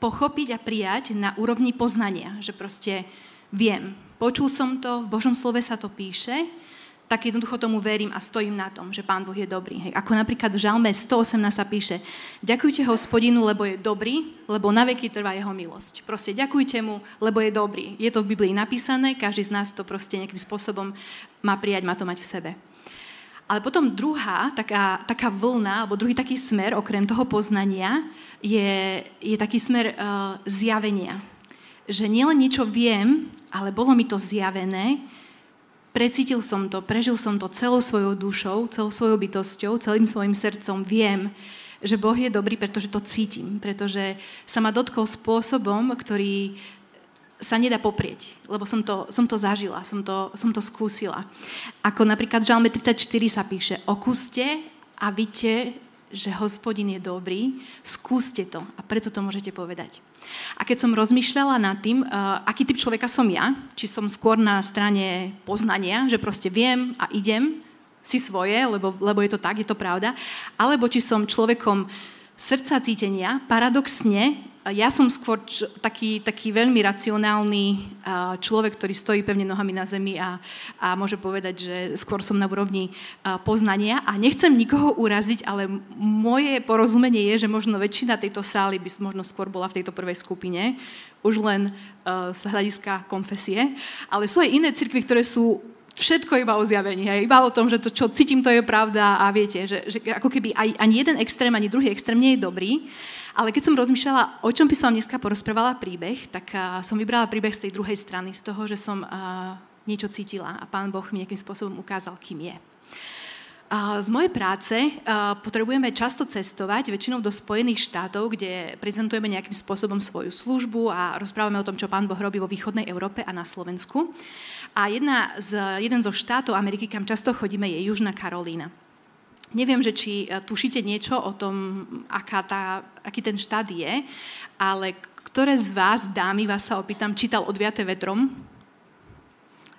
[SPEAKER 5] pochopiť a prijať na úrovni poznania, že proste viem, počul som to, v Božom slove sa to píše, tak jednoducho tomu verím a stojím na tom, že Pán Boh je dobrý. Hej. Ako napríklad v Žalme 118 sa píše, ďakujte hospodinu, lebo je dobrý, lebo na veky trvá jeho milosť. Proste ďakujte mu, lebo je dobrý. Je to v Biblii napísané, každý z nás to proste nejakým spôsobom má prijať, má to mať v sebe. Ale potom druhá taká, taká vlna, alebo druhý taký smer, okrem toho poznania, je, je taký smer uh, zjavenia. Že nielen niečo viem, ale bolo mi to zjavené, Precítil som to, prežil som to celou svojou dušou, celou svojou bytosťou, celým svojim srdcom. Viem, že Boh je dobrý, pretože to cítim, pretože sa ma dotkol spôsobom, ktorý sa nedá poprieť, lebo som to, som to zažila, som to, som to skúsila. Ako napríklad v Žalme 34 sa píše, okúste a vidíte, že hospodin je dobrý, skúste to a preto to môžete povedať. A keď som rozmýšľala nad tým, uh, aký typ človeka som ja, či som skôr na strane poznania, že proste viem a idem si svoje, lebo, lebo je to tak, je to pravda, alebo či som človekom srdca cítenia, paradoxne ja som skôr č- taký, taký veľmi racionálny človek, ktorý stojí pevne nohami na zemi a, a môže povedať, že skôr som na úrovni poznania. A nechcem nikoho uraziť, ale moje porozumenie je, že možno väčšina tejto sály by možno skôr bola v tejto prvej skupine, už len uh, z hľadiska konfesie, ale sú aj iné cirkvy, ktoré sú všetko iba o zjavení, iba o tom, že to, čo cítim, to je pravda a viete, že, že ako keby aj, ani jeden extrém, ani druhý extrém nie je dobrý, ale keď som rozmýšľala, o čom by som vám dneska porozprávala príbeh, tak som vybrala príbeh z tej druhej strany, z toho, že som niečo cítila a Pán Boh mi nejakým spôsobom ukázal, kým je. Z mojej práce potrebujeme často cestovať, väčšinou do Spojených štátov, kde prezentujeme nejakým spôsobom svoju službu a rozprávame o tom, čo Pán Boh robí vo východnej Európe a na Slovensku. A jedna z, jeden zo štátov Ameriky, kam často chodíme, je Južná Karolína. Neviem, že či e, tušíte niečo o tom, aká tá, aký ten štát je, ale ktoré z vás, dámy, vás sa opýtam, čítal Odviate vetrom?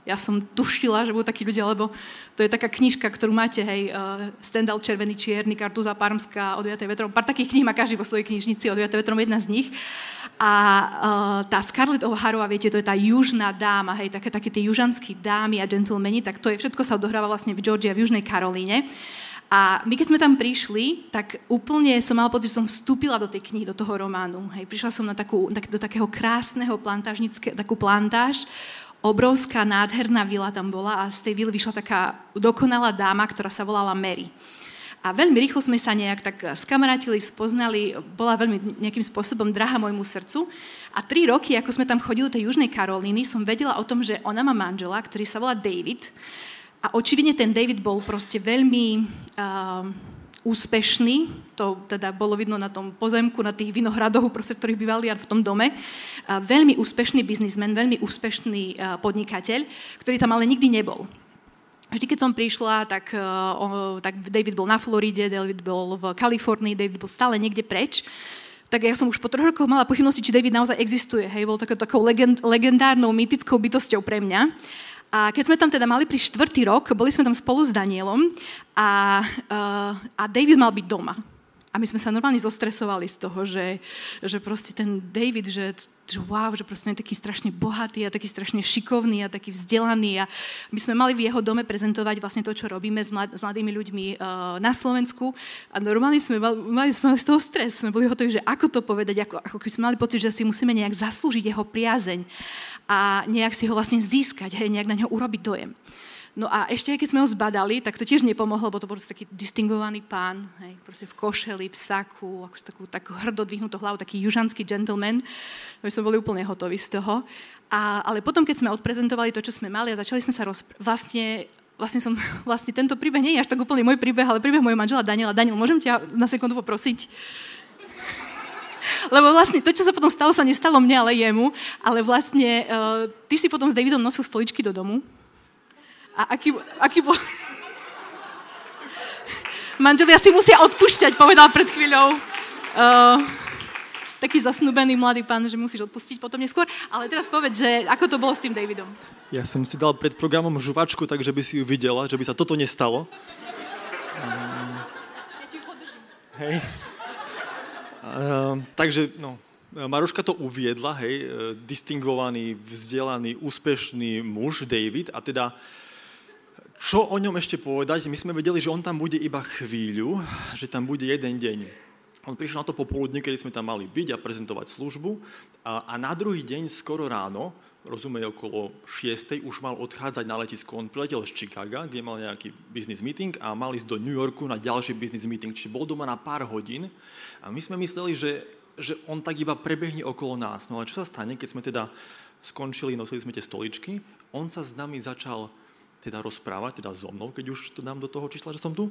[SPEAKER 5] Ja som tušila, že budú takí ľudia, lebo to je taká knižka, ktorú máte, hej, uh, Stendhal, Červený, Čierny, Kartuza, Parmská, Odviate vetrom. Pár takých kníh má každý vo svojej knižnici, Odviate vetrom jedna z nich. A uh, tá Scarlett O'Hara, viete, to je tá južná dáma, hej, také, také tie južanské dámy a gentlemani, tak to je všetko sa odohráva vlastne v Georgia, v Južnej Karolíne. A my keď sme tam prišli, tak úplne som mala pocit, že som vstúpila do tej knihy, do toho románu. Hej, prišla som na takú, do takého krásneho plantážnické, takú plantáž, obrovská, nádherná vila tam bola a z tej vily vyšla taká dokonalá dáma, ktorá sa volala Mary. A veľmi rýchlo sme sa nejak tak skamarátili, spoznali, bola veľmi nejakým spôsobom drahá môjmu srdcu. A tri roky, ako sme tam chodili do tej Južnej Karolíny, som vedela o tom, že ona má manžela, ktorý sa volá David a očividne ten David bol proste veľmi uh, úspešný, to teda bolo vidno na tom pozemku, na tých vinohradoch, proste, ktorých bývali v tom dome. Uh, veľmi úspešný biznismen, veľmi úspešný uh, podnikateľ, ktorý tam ale nikdy nebol. Vždy, keď som prišla, tak, uh, tak David bol na Floride, David bol v Kalifornii, David bol stále niekde preč. tak ja som už po troch rokoch mala pochybnosti, či David naozaj existuje. Hej, bol takou, takou legend, legendárnou, mytickou bytosťou pre mňa. A keď sme tam teda mali pri štvrtý rok, boli sme tam spolu s Danielom a, uh, a David mal byť doma. A my sme sa normálne zostresovali z toho, že, že proste ten David, že, že wow, že proste je taký strašne bohatý a taký strašne šikovný a taký vzdelaný a my sme mali v jeho dome prezentovať vlastne to, čo robíme s, s mladými ľuďmi uh, na Slovensku. A normálne sme mali, mali, sme mali z toho stres, sme boli hotoví, že ako to povedať, ako, ako keby sme mali pocit, že si musíme nejak zaslúžiť jeho priazeň a nejak si ho vlastne získať, hej, nejak na neho urobiť dojem. No a ešte keď sme ho zbadali, tak to tiež nepomohlo, lebo to bol taký distingovaný pán, hej, proste v košeli, v saku, ako takú, takú hrdo dvihnutú hlavu, taký južanský gentleman. My sme boli úplne hotoví z toho. A, ale potom, keď sme odprezentovali to, čo sme mali a začali sme sa rozpr- vlastne vlastne som, vlastne tento príbeh nie je až tak úplne môj príbeh, ale príbeh mojej manžela Daniela. Daniel, môžem ťa na sekundu poprosiť? Lebo vlastne to, čo sa potom stalo, sa nestalo mne, ale jemu. Ale vlastne uh, ty si potom s Davidom nosil stoličky do domu. A aký, aký bol... Manželia si musia odpúšťať, povedal pred chvíľou. Uh, taký zasnúbený mladý pán, že musíš odpustiť potom neskôr. Ale teraz povedz, že ako to bolo s tým Davidom?
[SPEAKER 6] Ja som si dal pred programom žuvačku, takže by si ju videla, že by sa toto nestalo.
[SPEAKER 5] Ja ti ju podržím.
[SPEAKER 6] Hej. Uh, takže, no, Maruška to uviedla, hej, distingovaný, vzdelaný, úspešný muž David a teda čo o ňom ešte povedať? My sme vedeli, že on tam bude iba chvíľu, že tam bude jeden deň. On prišiel na to popoludne, keď sme tam mali byť a prezentovať službu a, a na druhý deň skoro ráno, rozumej okolo 6. už mal odchádzať na letisko. On priletel z Chicaga, kde mal nejaký business meeting a mal ísť do New Yorku na ďalší business meeting, čiže bol doma na pár hodín a my sme mysleli, že, že on tak iba prebehne okolo nás. No ale čo sa stane, keď sme teda skončili, nosili sme tie stoličky, on sa s nami začal teda rozprávať, teda so mnou, keď už to dám do toho čísla, že som tu.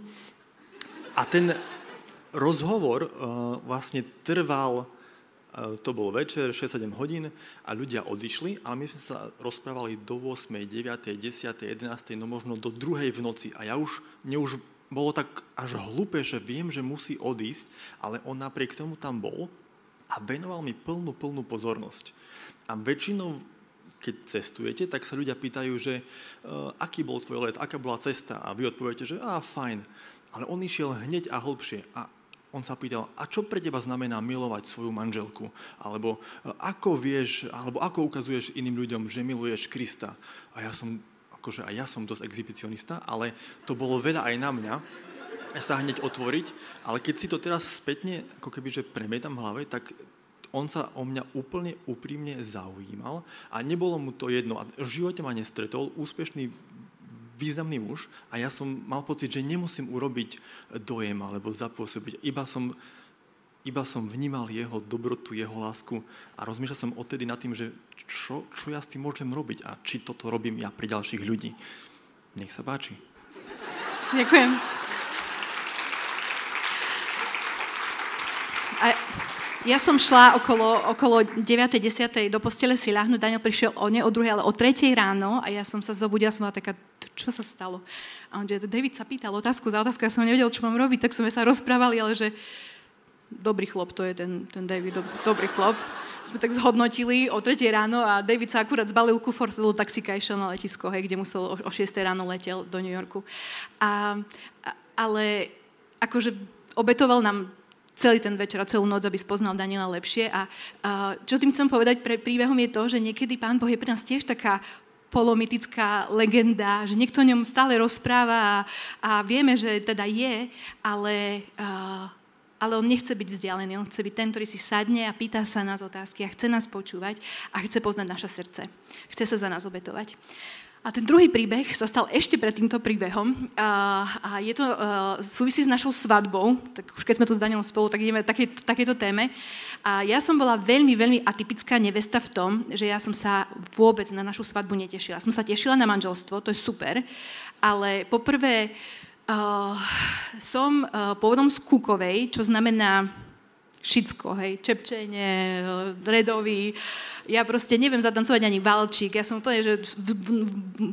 [SPEAKER 6] A ten rozhovor uh, vlastne trval, uh, to bol večer, 6-7 hodín a ľudia odišli, ale my sme sa rozprávali do 8, 9, 10, 11, no možno do druhej v noci. A ja už, mne už bolo tak až hlúpe, že viem, že musí odísť, ale on napriek tomu tam bol a venoval mi plnú, plnú pozornosť. A väčšinou keď cestujete, tak sa ľudia pýtajú, že uh, aký bol tvoj let, aká bola cesta a vy odpoviete, že a fajn. Ale on išiel hneď a hlbšie a on sa pýtal, a čo pre teba znamená milovať svoju manželku? Alebo uh, ako vieš, alebo ako ukazuješ iným ľuďom, že miluješ Krista? A ja som, akože aj ja som dosť exhibicionista, ale to bolo veľa aj na mňa sa hneď otvoriť, ale keď si to teraz spätne, ako keby, že premietam hlave, tak on sa o mňa úplne úprimne zaujímal a nebolo mu to jedno. A v živote ma nestretol úspešný významný muž a ja som mal pocit, že nemusím urobiť dojem alebo zapôsobiť. Iba som, iba som vnímal jeho dobrotu, jeho lásku a rozmýšľal som odtedy nad tým, že čo, čo ja s tým môžem robiť a či toto robím ja pre ďalších ľudí. Nech sa páči.
[SPEAKER 5] Ďakujem. A ja som šla okolo, okolo 9. 10. do postele si ľahnuť, Daniel prišiel o ne o druhej, ale o tretej ráno a ja som sa zobudila, som bola taká, čo sa stalo? A on, že David sa pýtal otázku za otázku, ja som nevedel, čo mám robiť, tak sme sa rozprávali, ale že dobrý chlop, to je ten, ten David, do, dobrý chlop. Sme tak zhodnotili o 3 ráno a David sa akurát zbalil kufor, do taxika išiel na letisko, hej, kde musel o, o 6 ráno letel do New Yorku. A, a, ale akože obetoval nám celý ten večer a celú noc, aby spoznal Daniela lepšie. A, a čo tým chcem povedať pre príbehom je to, že niekedy Pán Boh je pre nás tiež taká polomytická legenda, že niekto o ňom stále rozpráva a, a vieme, že teda je, ale, a, ale on nechce byť vzdialený, on chce byť ten, ktorý si sadne a pýta sa nás otázky a chce nás počúvať a chce poznať naše srdce. Chce sa za nás obetovať. A ten druhý príbeh sa stal ešte pred týmto príbehom a, a je to, uh, súvisí s našou svadbou, tak už keď sme tu s Danielom spolu, tak ideme také, takéto téme. A ja som bola veľmi, veľmi atypická nevesta v tom, že ja som sa vôbec na našu svadbu netešila. Som sa tešila na manželstvo, to je super, ale poprvé uh, som uh, pôvodom z Kukovej, čo znamená Všetko, hej, čepčenie, redový. Ja proste neviem zatancovať ani valčík. Ja som úplne, že v, v,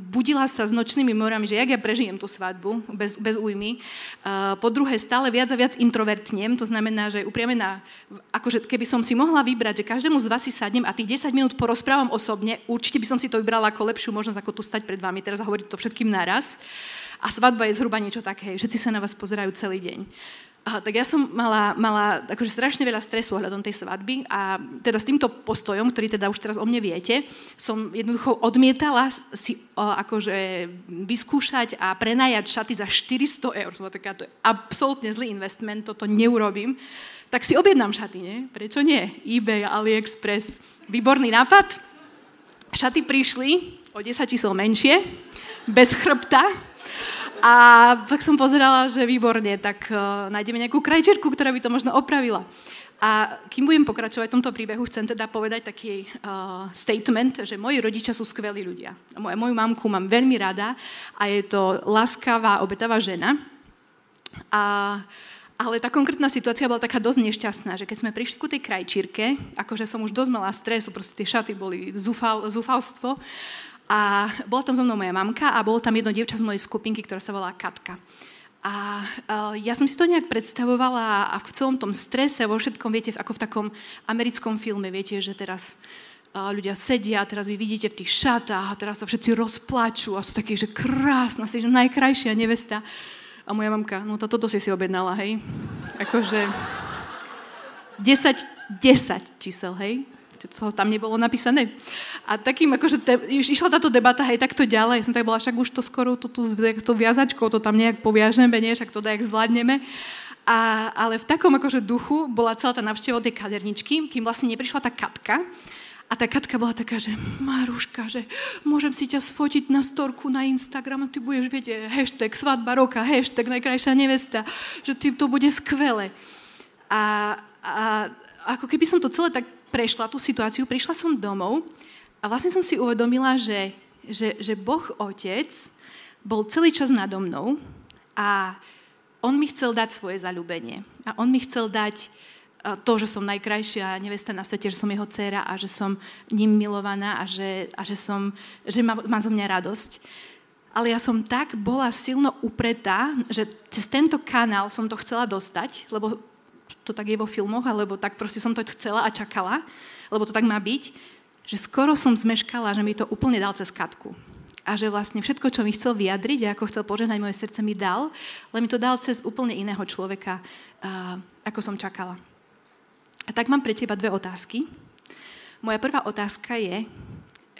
[SPEAKER 5] budila sa s nočnými morami, že jak ja prežijem tú svadbu bez, bez újmy. Uh, po druhé, stále viac a viac introvertnem, to znamená, že upriame akože keby som si mohla vybrať, že každému z vás si sadnem a tých 10 minút porozprávam osobne, určite by som si to vybrala ako lepšiu možnosť, ako tu stať pred vami teraz a hovoriť to všetkým naraz. A svadba je zhruba niečo také, všetci sa na vás pozerajú celý deň. Aha, tak ja som mala, mala akože strašne veľa stresu ohľadom tej svadby a teda s týmto postojom, ktorý teda už teraz o mne viete, som jednoducho odmietala si o, akože vyskúšať a prenajať šaty za 400 eur. Som taká, to je absolútne zlý investment, toto neurobím. Tak si objednám šaty, nie? Prečo nie? eBay, AliExpress. Výborný nápad. Šaty prišli o 10 čísel menšie, bez chrbta, a tak som pozerala, že výborne, tak uh, nájdeme nejakú krajčerku, ktorá by to možno opravila. A kým budem pokračovať v tomto príbehu, chcem teda povedať taký uh, statement, že moji rodičia sú skvelí ľudia. Moju, moju mamku mám veľmi rada a je to láskavá, obetavá žena. A, ale tá konkrétna situácia bola taká dosť nešťastná, že keď sme prišli ku tej krajčírke, akože som už dosť mala stresu, proste tie šaty boli zúfal, zúfalstvo, a bola tam so mnou moja mamka a bolo tam jedno dievča z mojej skupinky, ktorá sa volá Katka. A uh, ja som si to nejak predstavovala a v celom tom strese, vo všetkom, viete, ako v takom americkom filme, viete, že teraz uh, ľudia sedia, teraz vy vidíte v tých šatách a teraz sa všetci rozplačú a sú takí, že krásna, si že najkrajšia nevesta. A moja mamka, no to, toto si si objednala, hej. Akože 10, 10 čísel, hej to tam nebolo napísané. A takým, akože te, išla táto debata, hej, takto ďalej. Som tak bola, však už to skoro tú, tú, tú viazačkou, to tam nejak poviažeme, nie, však to dajak zvládneme. A, ale v takom akože duchu bola celá tá navšteva tej kaderničky, kým vlastne neprišla tá Katka. A tá Katka bola taká, že Maruška, že môžem si ťa sfotiť na storku na Instagram a ty budeš vedieť hashtag svadba roka, hashtag najkrajšia nevesta, že ty to bude skvelé. A, a ako keby som to celé tak prešla tú situáciu, prišla som domov a vlastne som si uvedomila, že, že, že Boh Otec bol celý čas nado mnou a on mi chcel dať svoje zalúbenie. A on mi chcel dať to, že som najkrajšia nevesta na svete, že som jeho dcéra a že som ním milovaná a že, a že, som, že má, má zo mňa radosť. Ale ja som tak bola silno upretá, že cez tento kanál som to chcela dostať, lebo to tak je vo filmoch, alebo tak proste som to chcela a čakala, lebo to tak má byť, že skoro som zmeškala, že mi to úplne dal cez katku. A že vlastne všetko, čo mi chcel vyjadriť a ako chcel požehnať moje srdce, mi dal, ale mi to dal cez úplne iného človeka, ako som čakala. A tak mám pre teba dve otázky. Moja prvá otázka je,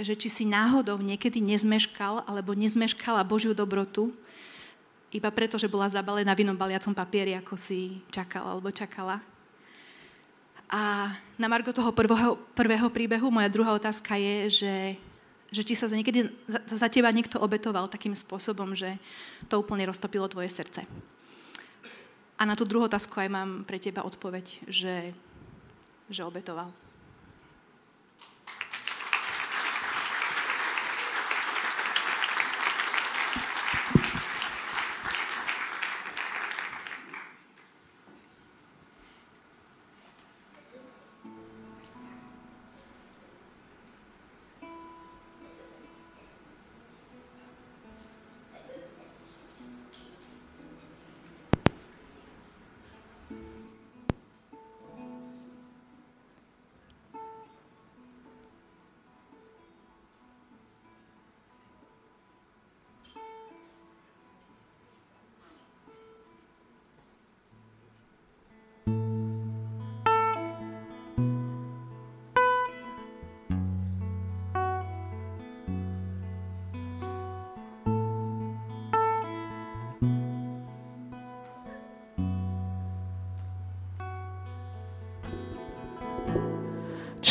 [SPEAKER 5] že či si náhodou niekedy nezmeškal alebo nezmeškala Božiu dobrotu, iba preto, že bola zabalená v inom baliacom papieri, ako si čakala alebo čakala. A na margo toho prvého, prvého príbehu moja druhá otázka je, že, že či sa niekedy za, za teba niekto obetoval takým spôsobom, že to úplne roztopilo tvoje srdce. A na tú druhú otázku aj mám pre teba odpoveď, že, že obetoval.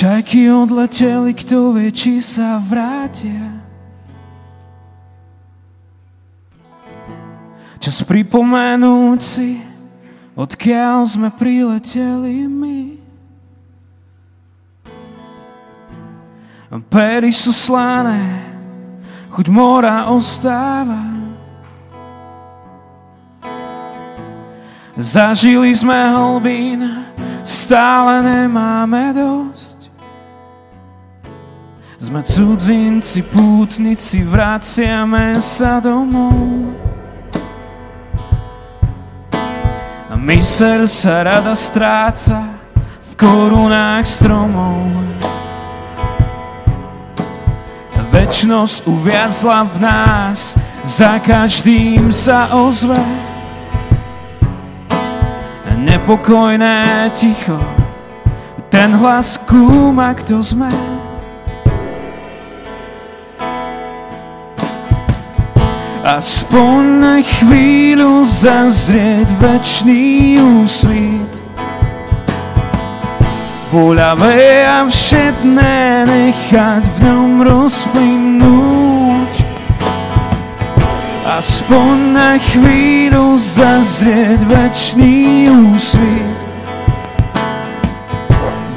[SPEAKER 3] Čajky odleteli, kto vie, či sa vrátia. Čas pripomenúť si, odkiaľ sme prileteli my. Pery sú slané, chuť mora ostáva. Zažili sme hlbín, stále nemáme dosť. Sme cudzinci, pútnici, vraciame sa domov. A myseľ sa rada stráca v korunách stromov. A večnosť uviazla v nás, za každým sa ozve. A nepokojné ticho, ten hlas kúma, kto sme. Aspoň na chvíľu zazrieť večný úsvit. Boľavé a všetné nechať v ňom rozplynúť. Aspoň na chvíľu zazrieť večný úsvit.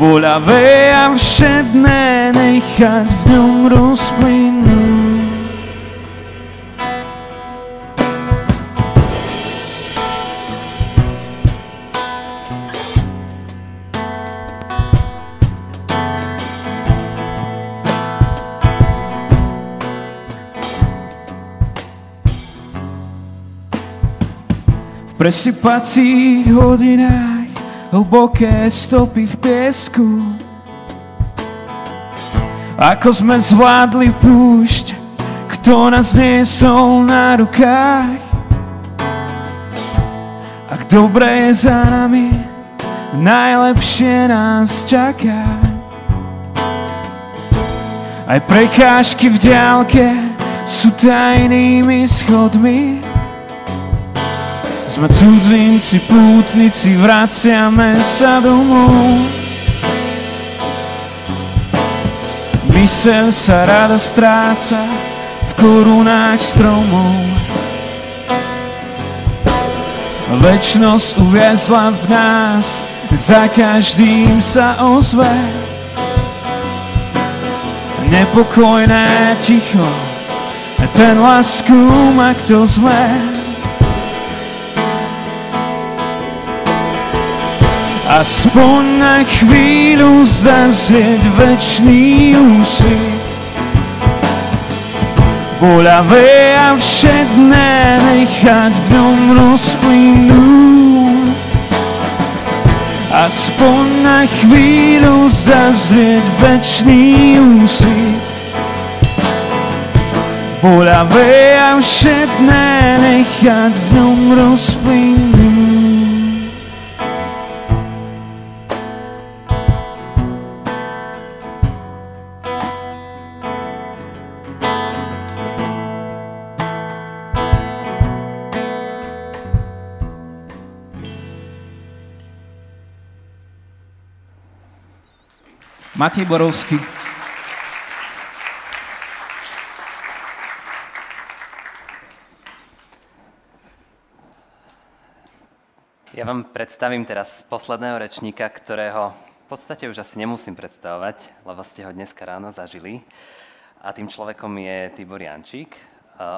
[SPEAKER 3] Boľavé a všetné nechať v ňom rozplynúť. Presypacích hodinách hlboké stopy v piesku. Ako sme zvládli púšť, kto nás niesol na rukách. Ak dobre je za nami, najlepšie nás čaká. Aj prekážky v diálke sú tajnými schodmi, sme cudzinci, pútnici, vraciame sa domov. Myseľ sa rada stráca v korunách stromov. Večnosť uviezla v nás, za každým sa ozve. Nepokojné ticho, ten lásku má, kto sme. Aspoň na chvíľu zazrieť večný úsvit. Bolavé a všetné nechať v ňom rozplynúť. Aspoň na chvíľu zazrieť večný úsvit. Bolavé a všetné nechať v ňom rozplynúť. Matej Borovský.
[SPEAKER 1] Ja vám predstavím teraz posledného rečníka, ktorého v podstate už asi nemusím predstavovať, lebo ste ho dneska ráno zažili. A tým človekom je Tibor Jančík.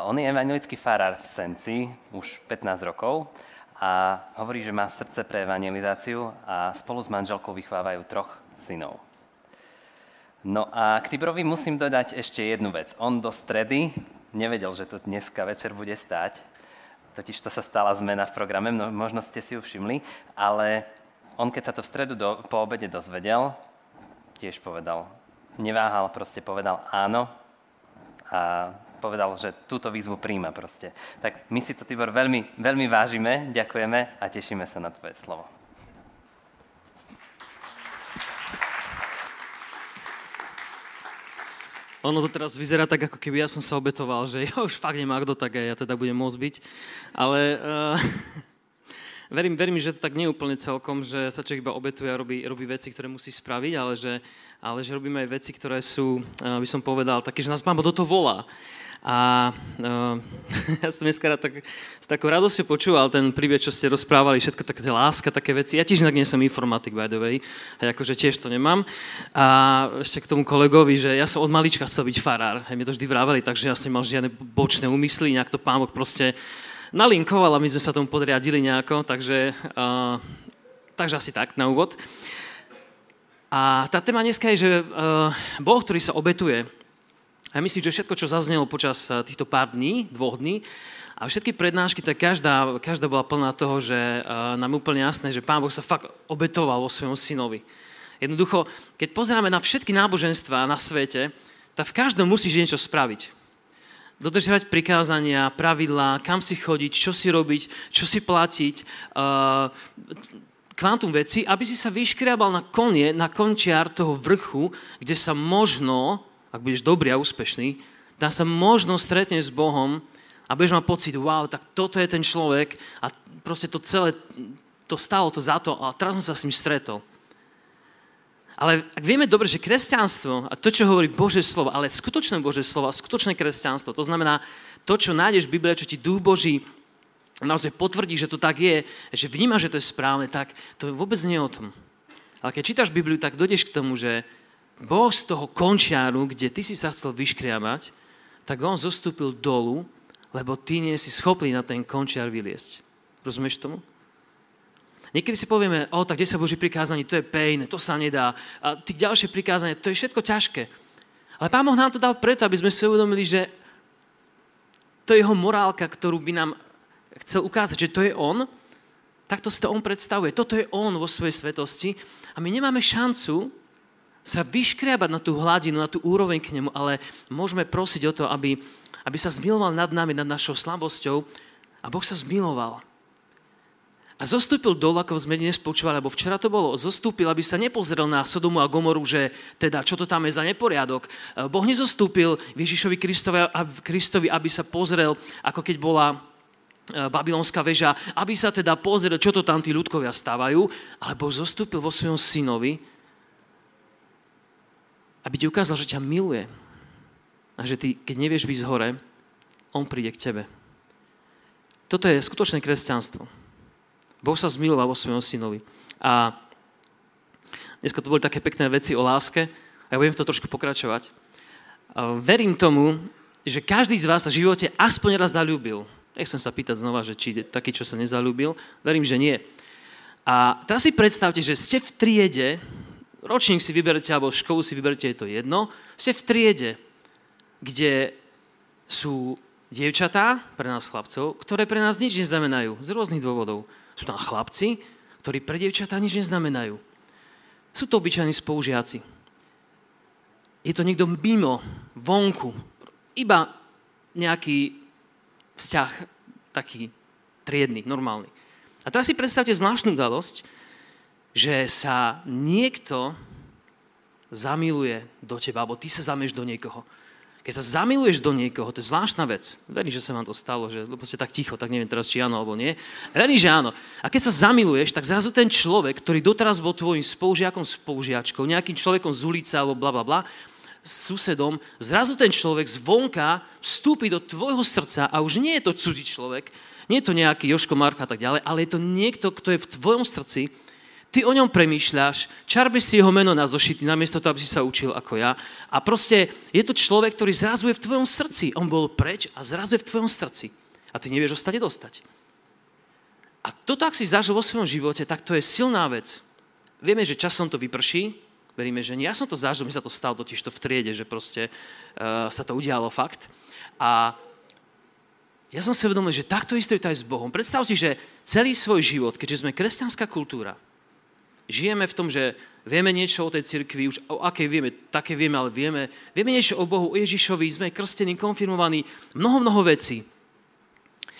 [SPEAKER 1] On je evangelický farár v Senci už 15 rokov a hovorí, že má srdce pre evangelizáciu a spolu s manželkou vychovávajú troch synov. No a k Tibrovi musím dodať ešte jednu vec. On do stredy nevedel, že tu dneska večer bude stáť, totiž to sa stala zmena v programe, no, možno ste si ju všimli, ale on keď sa to v stredu do, po obede dozvedel, tiež povedal, neváhal, proste povedal áno a povedal, že túto výzvu príjma proste. Tak my si to, Tibor, veľmi, veľmi vážime, ďakujeme a tešíme sa na tvoje slovo.
[SPEAKER 7] Ono to teraz vyzerá tak, ako keby ja som sa obetoval, že ja už fakt nemá kto, tak aj ja teda budem môcť byť. Ale uh, verím, verím, že to tak nie je úplne celkom, že sa človek iba obetuje a robí, robí veci, ktoré musí spraviť, ale že, ale že robíme aj veci, ktoré sú, uh, by som povedal, také, že nás Pán do toho volá. A uh, ja som dneska tak, s takou radosťou počúval ten príbeh, čo ste rozprávali, všetko také láska, také veci. Ja tiež inak nie som informatik, by the way, a akože tiež to nemám. A ešte k tomu kolegovi, že ja som od malička chcel byť farár. Hej, mi to vždy vrávali, takže ja som mal žiadne bočné úmysly, nejak to pán Boh proste nalinkoval a my sme sa tomu podriadili nejako, takže uh, takže asi tak na úvod. A tá téma dneska je, že uh, Boh, ktorý sa obetuje, a ja myslím, že všetko, čo zaznelo počas eh, týchto pár dní, dvoch dní, a všetky prednášky, tak každá, každá bola plná toho, že uh, nám úplne jasné, že Pán Boh sa fakt obetoval vo svojom synovi. Jednoducho, keď pozeráme na všetky náboženstva na svete, tak v každom musíš niečo spraviť. Dodržiavať prikázania, pravidlá, kam si chodiť, čo si robiť, čo si platiť, uh, kvantum veci, aby si sa vyškriabal na konie, na končiar toho vrchu, kde sa možno, ak budeš dobrý a úspešný, dá sa možno stretneš s Bohom a budeš mať pocit, wow, tak toto je ten človek a proste to celé, to stalo to za to a teraz som sa s ním stretol. Ale ak vieme dobre, že kresťanstvo a to, čo hovorí Bože slovo, ale skutočné Bože slovo a skutočné kresťanstvo, to znamená to, čo nájdeš v Biblii, čo ti Duch Boží naozaj potvrdí, že to tak je, že vníma, že to je správne, tak to vôbec nie je o tom. Ale keď čítaš Bibliu, tak dojdeš k tomu, že Boh z toho končiaru, kde ty si sa chcel vyškriamať, tak on zostúpil dolu, lebo ty nie si schopný na ten končiar vyliesť. Rozumieš tomu? Niekedy si povieme, o, tak 10 Boží prikázaní, to je pain, to sa nedá. A tých ďalšie prikázania, to je všetko ťažké. Ale Pán Boh nám to dal preto, aby sme si uvedomili, že to je jeho morálka, ktorú by nám chcel ukázať, že to je on, takto si to on predstavuje. Toto je on vo svojej svetosti a my nemáme šancu sa vyškriabať na tú hladinu, na tú úroveň k nemu, ale môžeme prosiť o to, aby, aby sa zmiloval nad nami, nad našou slabosťou a Boh sa zmiloval. A zostúpil dolu, ako sme dnes počúvali, lebo včera to bolo, zostúpil, aby sa nepozrel na Sodomu a Gomoru, že teda, čo to tam je za neporiadok. Boh nezostúpil Ježišovi Kristovi, Kristovi, aby sa pozrel, ako keď bola E, babylonská väža, aby sa teda pozrel, čo to tam tí ľudkovia stávajú, ale Boh zostúpil vo svojom synovi, aby ti ukázal, že ťa miluje. A že ty, keď nevieš byť hore, on príde k tebe. Toto je skutočné kresťanstvo. Boh sa zmiloval vo svojom synovi. A dneska to boli také pekné veci o láske a ja budem v to trošku pokračovať. Verím tomu, že každý z vás v živote aspoň raz zalúbil. Nechcem sa pýtať znova, že či taký, čo sa nezalúbil. Verím, že nie. A teraz si predstavte, že ste v triede, ročník si vyberte, alebo školu si vyberte, je to jedno, ste v triede, kde sú dievčatá, pre nás chlapcov, ktoré pre nás nič neznamenajú, z rôznych dôvodov. Sú tam chlapci, ktorí pre dievčatá nič neznamenajú. Sú to obyčajní spolužiaci. Je to niekto mimo, vonku, iba nejaký vzťah taký triedny, normálny. A teraz si predstavte zvláštnu udalosť, že sa niekto zamiluje do teba, alebo ty sa zameš do niekoho. Keď sa zamiluješ do niekoho, to je zvláštna vec. Verím, že sa vám to stalo, že lebo ste tak ticho, tak neviem teraz, či áno alebo nie. Verím, že áno. A keď sa zamiluješ, tak zrazu ten človek, ktorý doteraz bol tvojim spolužiakom, spolužiačkou, nejakým človekom z ulice alebo bla bla bla, susedom, zrazu ten človek zvonka vstúpi do tvojho srdca a už nie je to cudzí človek, nie je to nejaký Joško Marka a tak ďalej, ale je to niekto, kto je v tvojom srdci, ty o ňom premýšľaš, čarbeš si jeho meno na zošity, namiesto toho, aby si sa učil ako ja. A proste je to človek, ktorý zrazu je v tvojom srdci. On bol preč a zrazu je v tvojom srdci. A ty nevieš ostať dostať. A toto, ak si zažil vo svojom živote, tak to je silná vec. Vieme, že časom to vyprší, Veríme, že nie. Ja som to zažil, mi sa to stalo totiž to v triede, že proste uh, sa to udialo fakt. A ja som si uvedomil, že takto isté je to aj s Bohom. Predstav si, že celý svoj život, keďže sme kresťanská kultúra, žijeme v tom, že vieme niečo o tej cirkvi, už o akej vieme, také vieme, ale vieme, vieme niečo o Bohu, o Ježišovi, sme krstení, konfirmovaní, mnoho, mnoho vecí.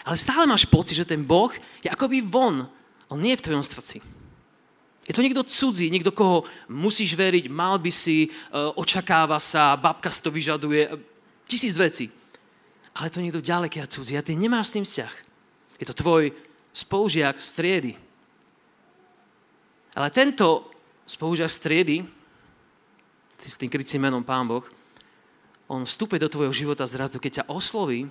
[SPEAKER 7] Ale stále máš pocit, že ten Boh je akoby von. On nie je v tvojom srdci. Je to niekto cudzí, niekto, koho musíš veriť, mal by si, e, očakáva sa, babka si to vyžaduje, e, tisíc vecí. Ale to niekto ďaleký a cudzí a ty nemáš s ním vzťah. Je to tvoj spolužiak z triedy. Ale tento spolužiak z triedy, s tým krycím menom Pán Boh, on vstúpe do tvojho života zrazu, keď ťa osloví,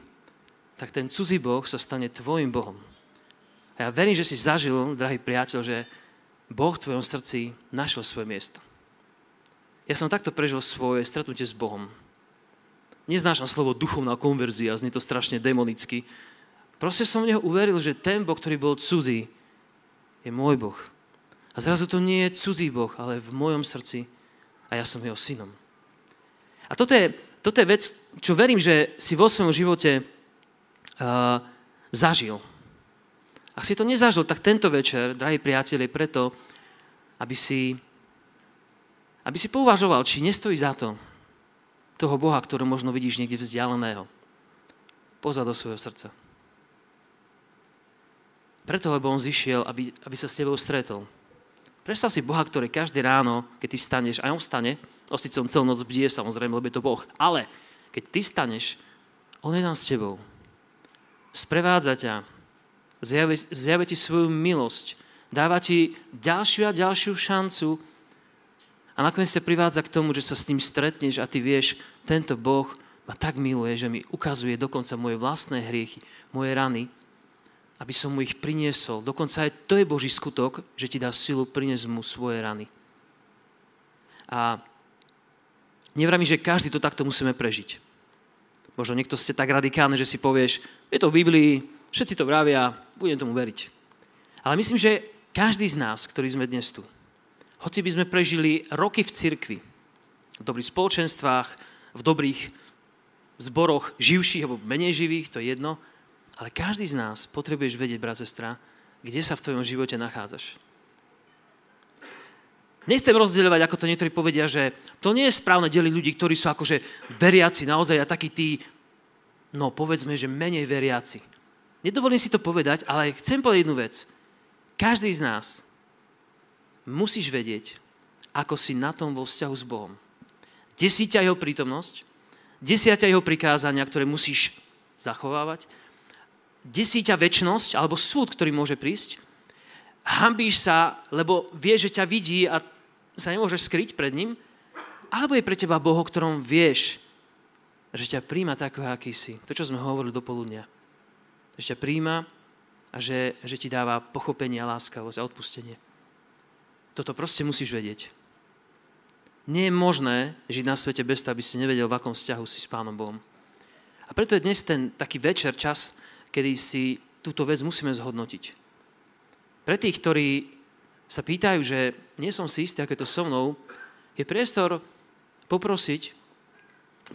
[SPEAKER 7] tak ten cudzí Boh sa stane tvojim Bohom. A ja verím, že si zažil, drahý priateľ, že Boh v tvojom srdci našiel svoje miesto. Ja som takto prežil svoje stretnutie s Bohom. Neznášam slovo duchovná konverzia, znie to strašne demonicky. Proste som v neho uveril, že ten Boh, ktorý bol cudzí, je môj Boh. A zrazu to nie je cudzí Boh, ale v mojom srdci a ja som jeho synom. A toto je, toto je vec, čo verím, že si vo svojom živote uh, zažil. Ak si to nezažil, tak tento večer, drahí priatelia, preto, aby si, aby si pouvažoval, či nestojí za to toho Boha, ktorého možno vidíš niekde vzdialeného. Pozad do svojho srdca. Preto, lebo on zišiel, aby, aby sa s tebou stretol. Predstav si Boha, ktorý každé ráno, keď ty vstaneš, a on vstane, osicom celú noc bdie, samozrejme, lebo je to Boh, ale keď ty staneš, on je tam s tebou. Sprevádza ťa, zjaví, zjaví ti svoju milosť, dáva ti ďalšiu a ďalšiu šancu a nakoniec sa privádza k tomu, že sa s ním stretneš a ty vieš, tento Boh ma tak miluje, že mi ukazuje dokonca moje vlastné hriechy, moje rany aby som mu ich priniesol. Dokonca aj to je Boží skutok, že ti dá silu priniesť mu svoje rany. A nevrami, že každý to takto musíme prežiť. Možno niekto ste tak radikálne, že si povieš, je to v Biblii, všetci to vravia, budem tomu veriť. Ale myslím, že každý z nás, ktorý sme dnes tu, hoci by sme prežili roky v cirkvi, v dobrých spoločenstvách, v dobrých zboroch, živších alebo menej živých, to je jedno, ale každý z nás potrebuješ vedieť, brat, sestra, kde sa v tvojom živote nachádzaš. Nechcem rozdielovať, ako to niektorí povedia, že to nie je správne deliť ľudí, ktorí sú akože veriaci naozaj a takí tí, no povedzme, že menej veriaci. Nedovolím si to povedať, ale chcem povedať jednu vec. Každý z nás musíš vedieť, ako si na tom vo vzťahu s Bohom. Desí jeho prítomnosť, desia jeho prikázania, ktoré musíš zachovávať desí ťa väčnosť alebo súd, ktorý môže prísť. Hambíš sa, lebo vieš, že ťa vidí a sa nemôžeš skryť pred ním. Alebo je pre teba Boh, o ktorom vieš, že ťa príjma takého, aký si. To, čo sme hovorili do poludnia. Že ťa príjma a že, že ti dáva pochopenie a láskavosť a odpustenie. Toto proste musíš vedieť. Nie je možné žiť na svete bez toho, aby si nevedel, v akom vzťahu si s Pánom Bohom. A preto je dnes ten taký večer, čas, kedy si túto vec musíme zhodnotiť. Pre tých, ktorí sa pýtajú, že nie som si istý, aké to so mnou, je priestor poprosiť,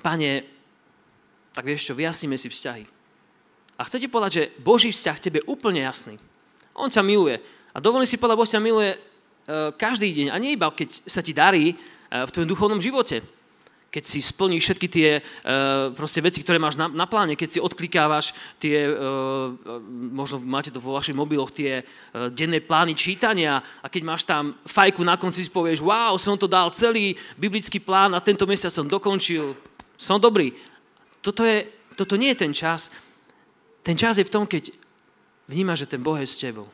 [SPEAKER 7] pane, tak vieš čo, vyjasníme si vzťahy. A chcete povedať, že Boží vzťah tebe je úplne jasný. On ťa miluje. A dovolím si povedať, Boh ťa miluje e, každý deň. A nie iba, keď sa ti darí e, v tvojom duchovnom živote keď si splníš všetky tie uh, proste veci, ktoré máš na, na pláne, keď si odklikávaš tie, uh, možno máte to vo vašich mobiloch, tie denné plány čítania a keď máš tam fajku na konci si povieš, wow, som to dal celý biblický plán a tento mesiac som dokončil, som dobrý. Toto, je, toto nie je ten čas. Ten čas je v tom, keď vnímaš, že ten Boh je s tebou.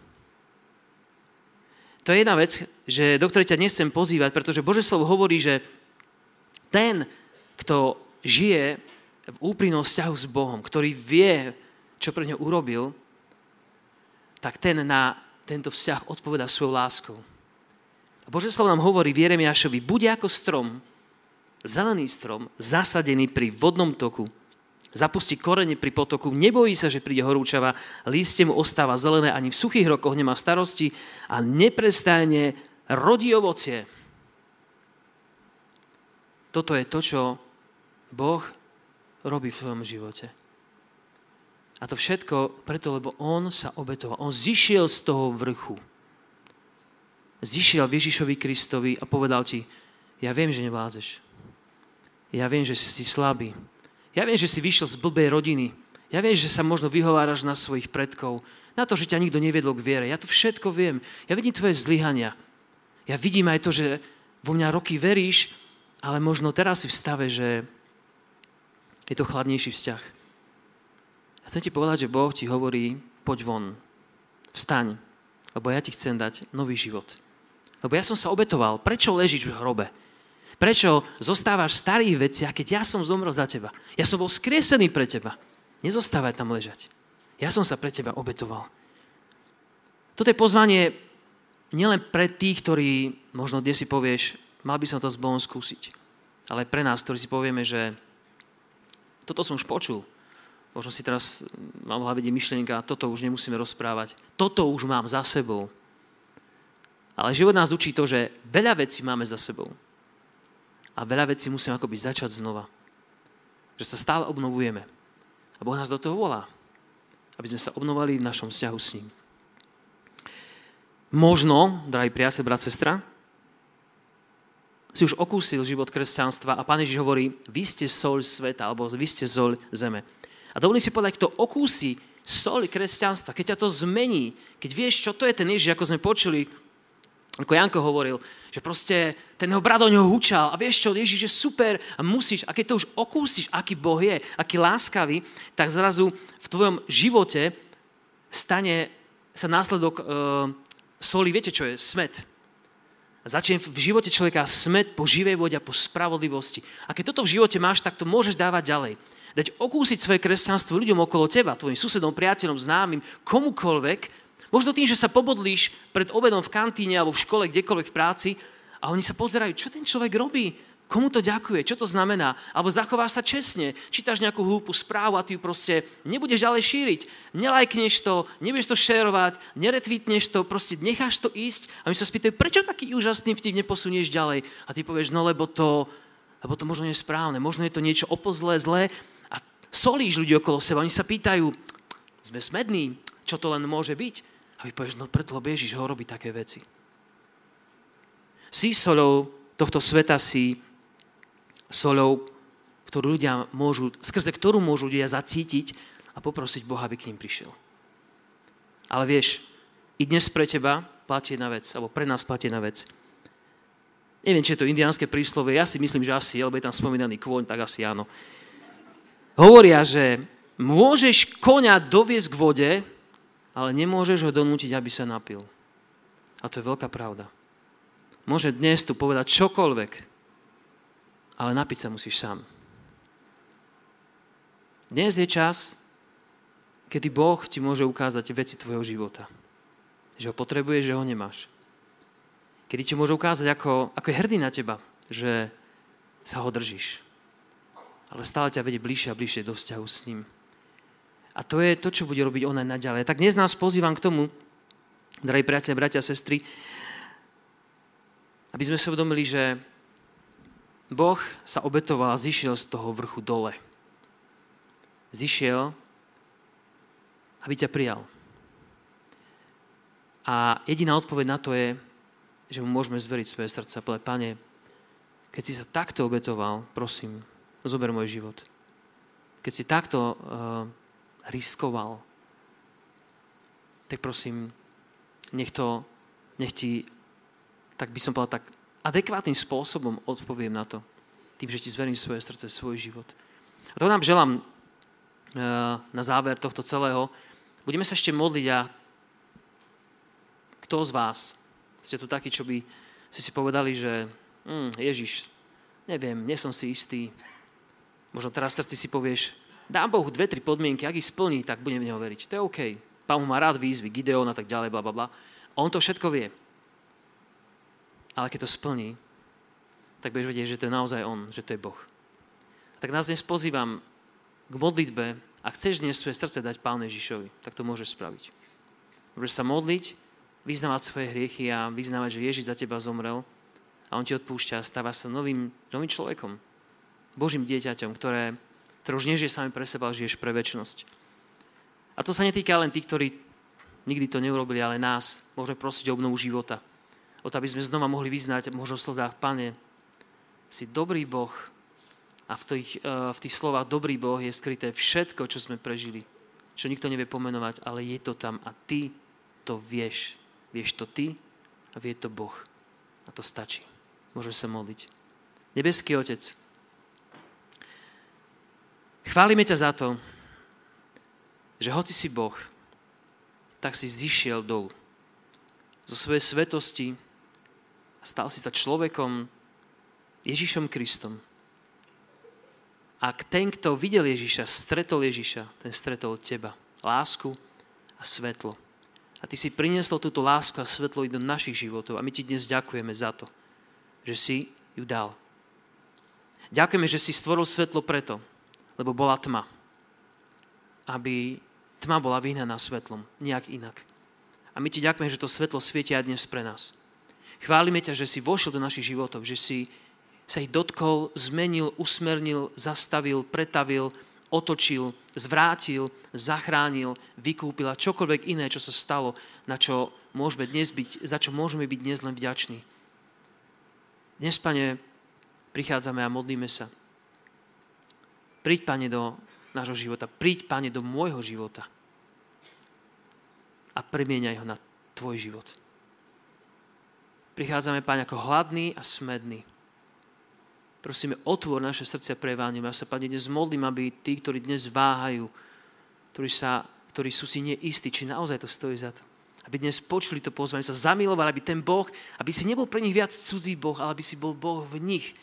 [SPEAKER 7] To je jedna vec, že do ktorej ťa nechcem pozývať, pretože Bože slovo hovorí, že ten, kto žije v úprimnom vzťahu s Bohom, ktorý vie, čo pre ňo urobil, tak ten na tento vzťah odpoveda svojou láskou. A Bože slovo nám hovorí v Jeremiášovi, bude ako strom, zelený strom, zasadený pri vodnom toku, zapustí korene pri potoku, nebojí sa, že príde horúčava, lístie mu ostáva zelené, ani v suchých rokoch nemá starosti a neprestajne rodí ovocie. Toto je to, čo Boh robí v svojom živote. A to všetko preto, lebo On sa obetoval. On zišiel z toho vrchu. Zišiel Ježišovi Kristovi a povedal ti, ja viem, že nevládzeš. Ja viem, že si slabý. Ja viem, že si vyšiel z blbej rodiny. Ja viem, že sa možno vyhováraš na svojich predkov. Na to, že ťa nikto neviedol k viere. Ja to všetko viem. Ja vidím tvoje zlyhania. Ja vidím aj to, že vo mňa roky veríš ale možno teraz si v stave, že je to chladnejší vzťah. A chcem ti povedať, že Boh ti hovorí, poď von, vstaň, lebo ja ti chcem dať nový život. Lebo ja som sa obetoval. Prečo ležíš v hrobe? Prečo zostávaš v starých veciach, keď ja som zomrel za teba? Ja som bol skriesený pre teba. Nezostávaj tam ležať. Ja som sa pre teba obetoval. Toto je pozvanie nielen pre tých, ktorí možno kde si povieš, mal by som to s Bohom skúsiť. Ale pre nás, ktorí si povieme, že toto som už počul, možno si teraz mám v hlave myšlienka, toto už nemusíme rozprávať, toto už mám za sebou. Ale život nás učí to, že veľa vecí máme za sebou. A veľa vecí musíme akoby začať znova. Že sa stále obnovujeme. A Boh nás do toho volá. Aby sme sa obnovali v našom vzťahu s ním. Možno, drahý priateľ, brat, sestra, si už okúsil život kresťanstva a Pán Ježiš hovorí, vy ste soľ sveta, alebo vy ste soľ zeme. A dovolím si povedať, kto okúsi soľ kresťanstva, keď ťa to zmení, keď vieš, čo to je ten Ježiš, ako sme počuli, ako Janko hovoril, že proste ten jeho brat o ňoho hučal a vieš čo, Ježiš je super a musíš, a keď to už okúsiš, aký Boh je, aký láskavý, tak zrazu v tvojom živote stane sa následok e, soli, viete čo je? Smet. Začne v živote človeka smet po živej vode a po spravodlivosti. A keď toto v živote máš, tak to môžeš dávať ďalej. Dať okúsiť svoje kresťanstvo ľuďom okolo teba, tvojim susedom, priateľom, známym, komukoľvek. Možno tým, že sa pobodlíš pred obedom v kantíne alebo v škole, kdekoľvek v práci a oni sa pozerajú, čo ten človek robí, Komu to ďakuje? Čo to znamená? Alebo zachováš sa čestne, čítaš nejakú hlúpu správu a ty ju proste nebudeš ďalej šíriť. Nelajkneš to, nebudeš to šerovať, neretvítneš to, proste necháš to ísť a my sa spýtajú, prečo taký úžasný vtip neposunieš ďalej? A ty povieš, no lebo to, lebo to možno nie je správne, možno je to niečo opozlé, zlé a solíš ľudí okolo seba. Oni sa pýtajú, sme smední, čo to len môže byť? A vy povieš, no preto, lebo Ježiš ho robí také veci. Si solou tohto sveta si soľou, ktorú ľudia môžu, skrze ktorú môžu ľudia zacítiť a poprosiť Boha, aby k ním prišiel. Ale vieš, i dnes pre teba platí jedna vec, alebo pre nás platí jedna vec. Neviem, či je to indiánske príslovie, ja si myslím, že asi, lebo je tam spomínaný kôň, tak asi áno. Hovoria, že môžeš koňa doviesť k vode, ale nemôžeš ho donútiť, aby sa napil. A to je veľká pravda. Môže dnes tu povedať čokoľvek, ale napiť sa musíš sám. Dnes je čas, kedy Boh ti môže ukázať veci tvojho života. Že ho potrebuješ, že ho nemáš. Kedy ti môže ukázať, ako, ako je hrdý na teba, že sa ho držíš. Ale stále ťa vedie bližšie a bližšie do vzťahu s ním. A to je to, čo bude robiť on aj naďalej. Tak dnes nás pozývam k tomu, drahí priatelia, bratia a sestry, aby sme si uvedomili, že Boh sa obetoval a zišiel z toho vrchu dole. Zišiel, aby ťa prijal. A jediná odpoveď na to je, že mu môžeme zveriť svoje srdce a povedať, Pane, keď si sa takto obetoval, prosím, zober môj život. Keď si takto uh, riskoval, tak prosím, nech to, nech ti, tak by som povedal, tak adekvátnym spôsobom odpoviem na to. Tým, že ti zverím svoje srdce, svoj život. A to nám želám eh, na záver tohto celého. Budeme sa ešte modliť a kto z vás ste tu takí, čo by ste si povedali, že hm, Ježiš, neviem, nie som si istý. Možno teraz v srdci si povieš, dám Bohu dve, tri podmienky, ak ich splní, tak budem v Neho veriť. To je OK. Pán má rád výzvy, Gideon a tak ďalej, bla, bla, bla. On to všetko vie. Ale keď to splní, tak budeš vedieť, že to je naozaj On, že to je Boh. Tak nás dnes pozývam k modlitbe a chceš dnes svoje srdce dať Pánu Ježišovi, tak to môžeš spraviť. Môžeš sa modliť, vyznávať svoje hriechy a vyznávať, že Ježiš za teba zomrel a On ti odpúšťa a stávaš sa novým, novým človekom. Božím dieťaťom, ktoré, ktoré už nežije sami pre seba, ale žiješ pre väčnosť. A to sa netýka len tých, ktorí nikdy to neurobili, ale nás. Môžeme prosiť o obnovu života o to, aby sme znova mohli vyznať možno v slzách, Pane, si dobrý Boh a v tých, eh, v tých slovách dobrý Boh je skryté všetko, čo sme prežili, čo nikto nevie pomenovať, ale je to tam a ty to vieš. Vieš to ty a vie to Boh. A to stačí. Môžeme sa modliť. Nebeský Otec, chválime ťa za to, že hoci si Boh, tak si zišiel dolu zo svojej svetosti, a stal si sa človekom Ježišom Kristom. Ak ten, kto videl Ježiša, stretol Ježiša, ten stretol teba. Lásku a svetlo. A ty si priniesol túto lásku a svetlo i do našich životov. A my ti dnes ďakujeme za to, že si ju dal. Ďakujeme, že si stvoril svetlo preto, lebo bola tma. Aby tma bola vyhnaná svetlom, nejak inak. A my ti ďakujeme, že to svetlo svietia dnes pre nás. Chválime ťa, že si vošiel do našich životov, že si sa ich dotkol, zmenil, usmernil, zastavil, pretavil, otočil, zvrátil, zachránil, vykúpil a čokoľvek iné, čo sa stalo, na čo môžeme dnes byť, za čo môžeme byť dnes len vďační. Dnes, Pane, prichádzame a modlíme sa. Príď, Pane, do nášho života. Príď, Pane, do môjho života. A premieňaj ho na Tvoj život. Prichádzame, Pane, ako hladný a smedný. Prosíme, otvor naše srdcia pre Evangelium. Ja sa, Pane, dnes modlím, aby tí, ktorí dnes váhajú, ktorí, sa, ktorí sú si neistí, či naozaj to stojí za to. Aby dnes počuli to pozvanie, sa zamilovali, aby ten Boh, aby si nebol pre nich viac cudzí Boh, ale aby si bol Boh v nich.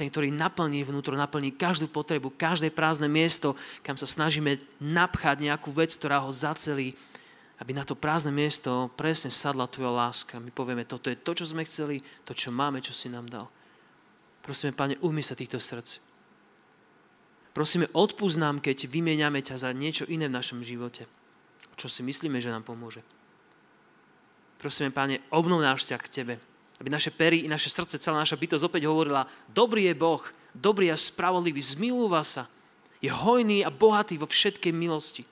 [SPEAKER 7] Ten, ktorý naplní vnútro, naplní každú potrebu, každé prázdne miesto, kam sa snažíme napchať nejakú vec, ktorá ho zacelí, aby na to prázdne miesto presne sadla tvoja láska. My povieme, toto je to, čo sme chceli, to, čo máme, čo si nám dal. Prosíme, Pane, umí sa týchto srdc. Prosíme, odpúsť nám, keď vymieňame ťa za niečo iné v našom živote, čo si myslíme, že nám pomôže. Prosíme, Pane, obnov náš vzťah k Tebe, aby naše pery i naše srdce, celá naša bytosť opäť hovorila, dobrý je Boh, dobrý a spravodlivý, zmilúva sa, je hojný a bohatý vo všetkej milosti.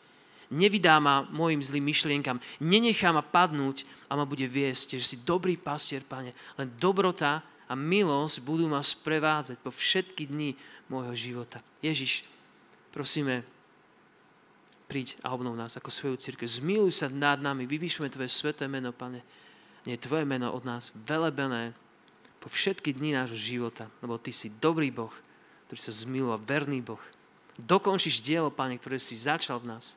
[SPEAKER 7] Nevydá ma mojim zlým myšlienkam, nenechá ma padnúť a ma bude viesť, že si dobrý pastier, Pane. Len dobrota a milosť budú ma sprevádzať po všetky dni môjho života. Ježiš, prosíme, príď a obnov nás ako svoju církev. Zmiluj sa nad nami, vyvyšujeme Tvoje sveté meno, Pane. Nie je Tvoje meno od nás velebené po všetky dni nášho života, lebo Ty si dobrý Boh, ktorý sa zmiluje, verný Boh. Dokončíš dielo, Pane, ktoré si začal v nás.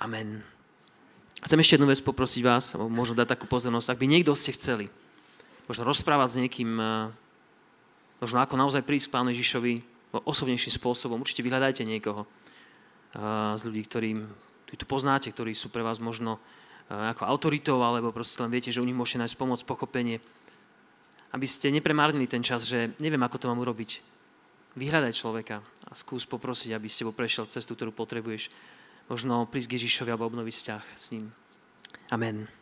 [SPEAKER 7] Amen. Chcem ešte jednu vec poprosiť vás, možno dať takú pozornosť, ak by niekto ste chceli, možno rozprávať s niekým, eh, možno ako naozaj prísť k Pánu Ježišovi osobnejším spôsobom. Určite vyhľadajte niekoho eh, z ľudí, ktorým tu poznáte, ktorí sú pre vás možno eh, ako autoritou, alebo proste len viete, že u nich môžete nájsť pomoc, pochopenie. Aby ste nepremárnili ten čas, že neviem, ako to mám urobiť. Vyhľadaj človeka a skús poprosiť, aby ste prešiel cestu, ktorú potrebuješ. Možno prísť k Ježišovi alebo obnoviť vzťah s ním. Amen.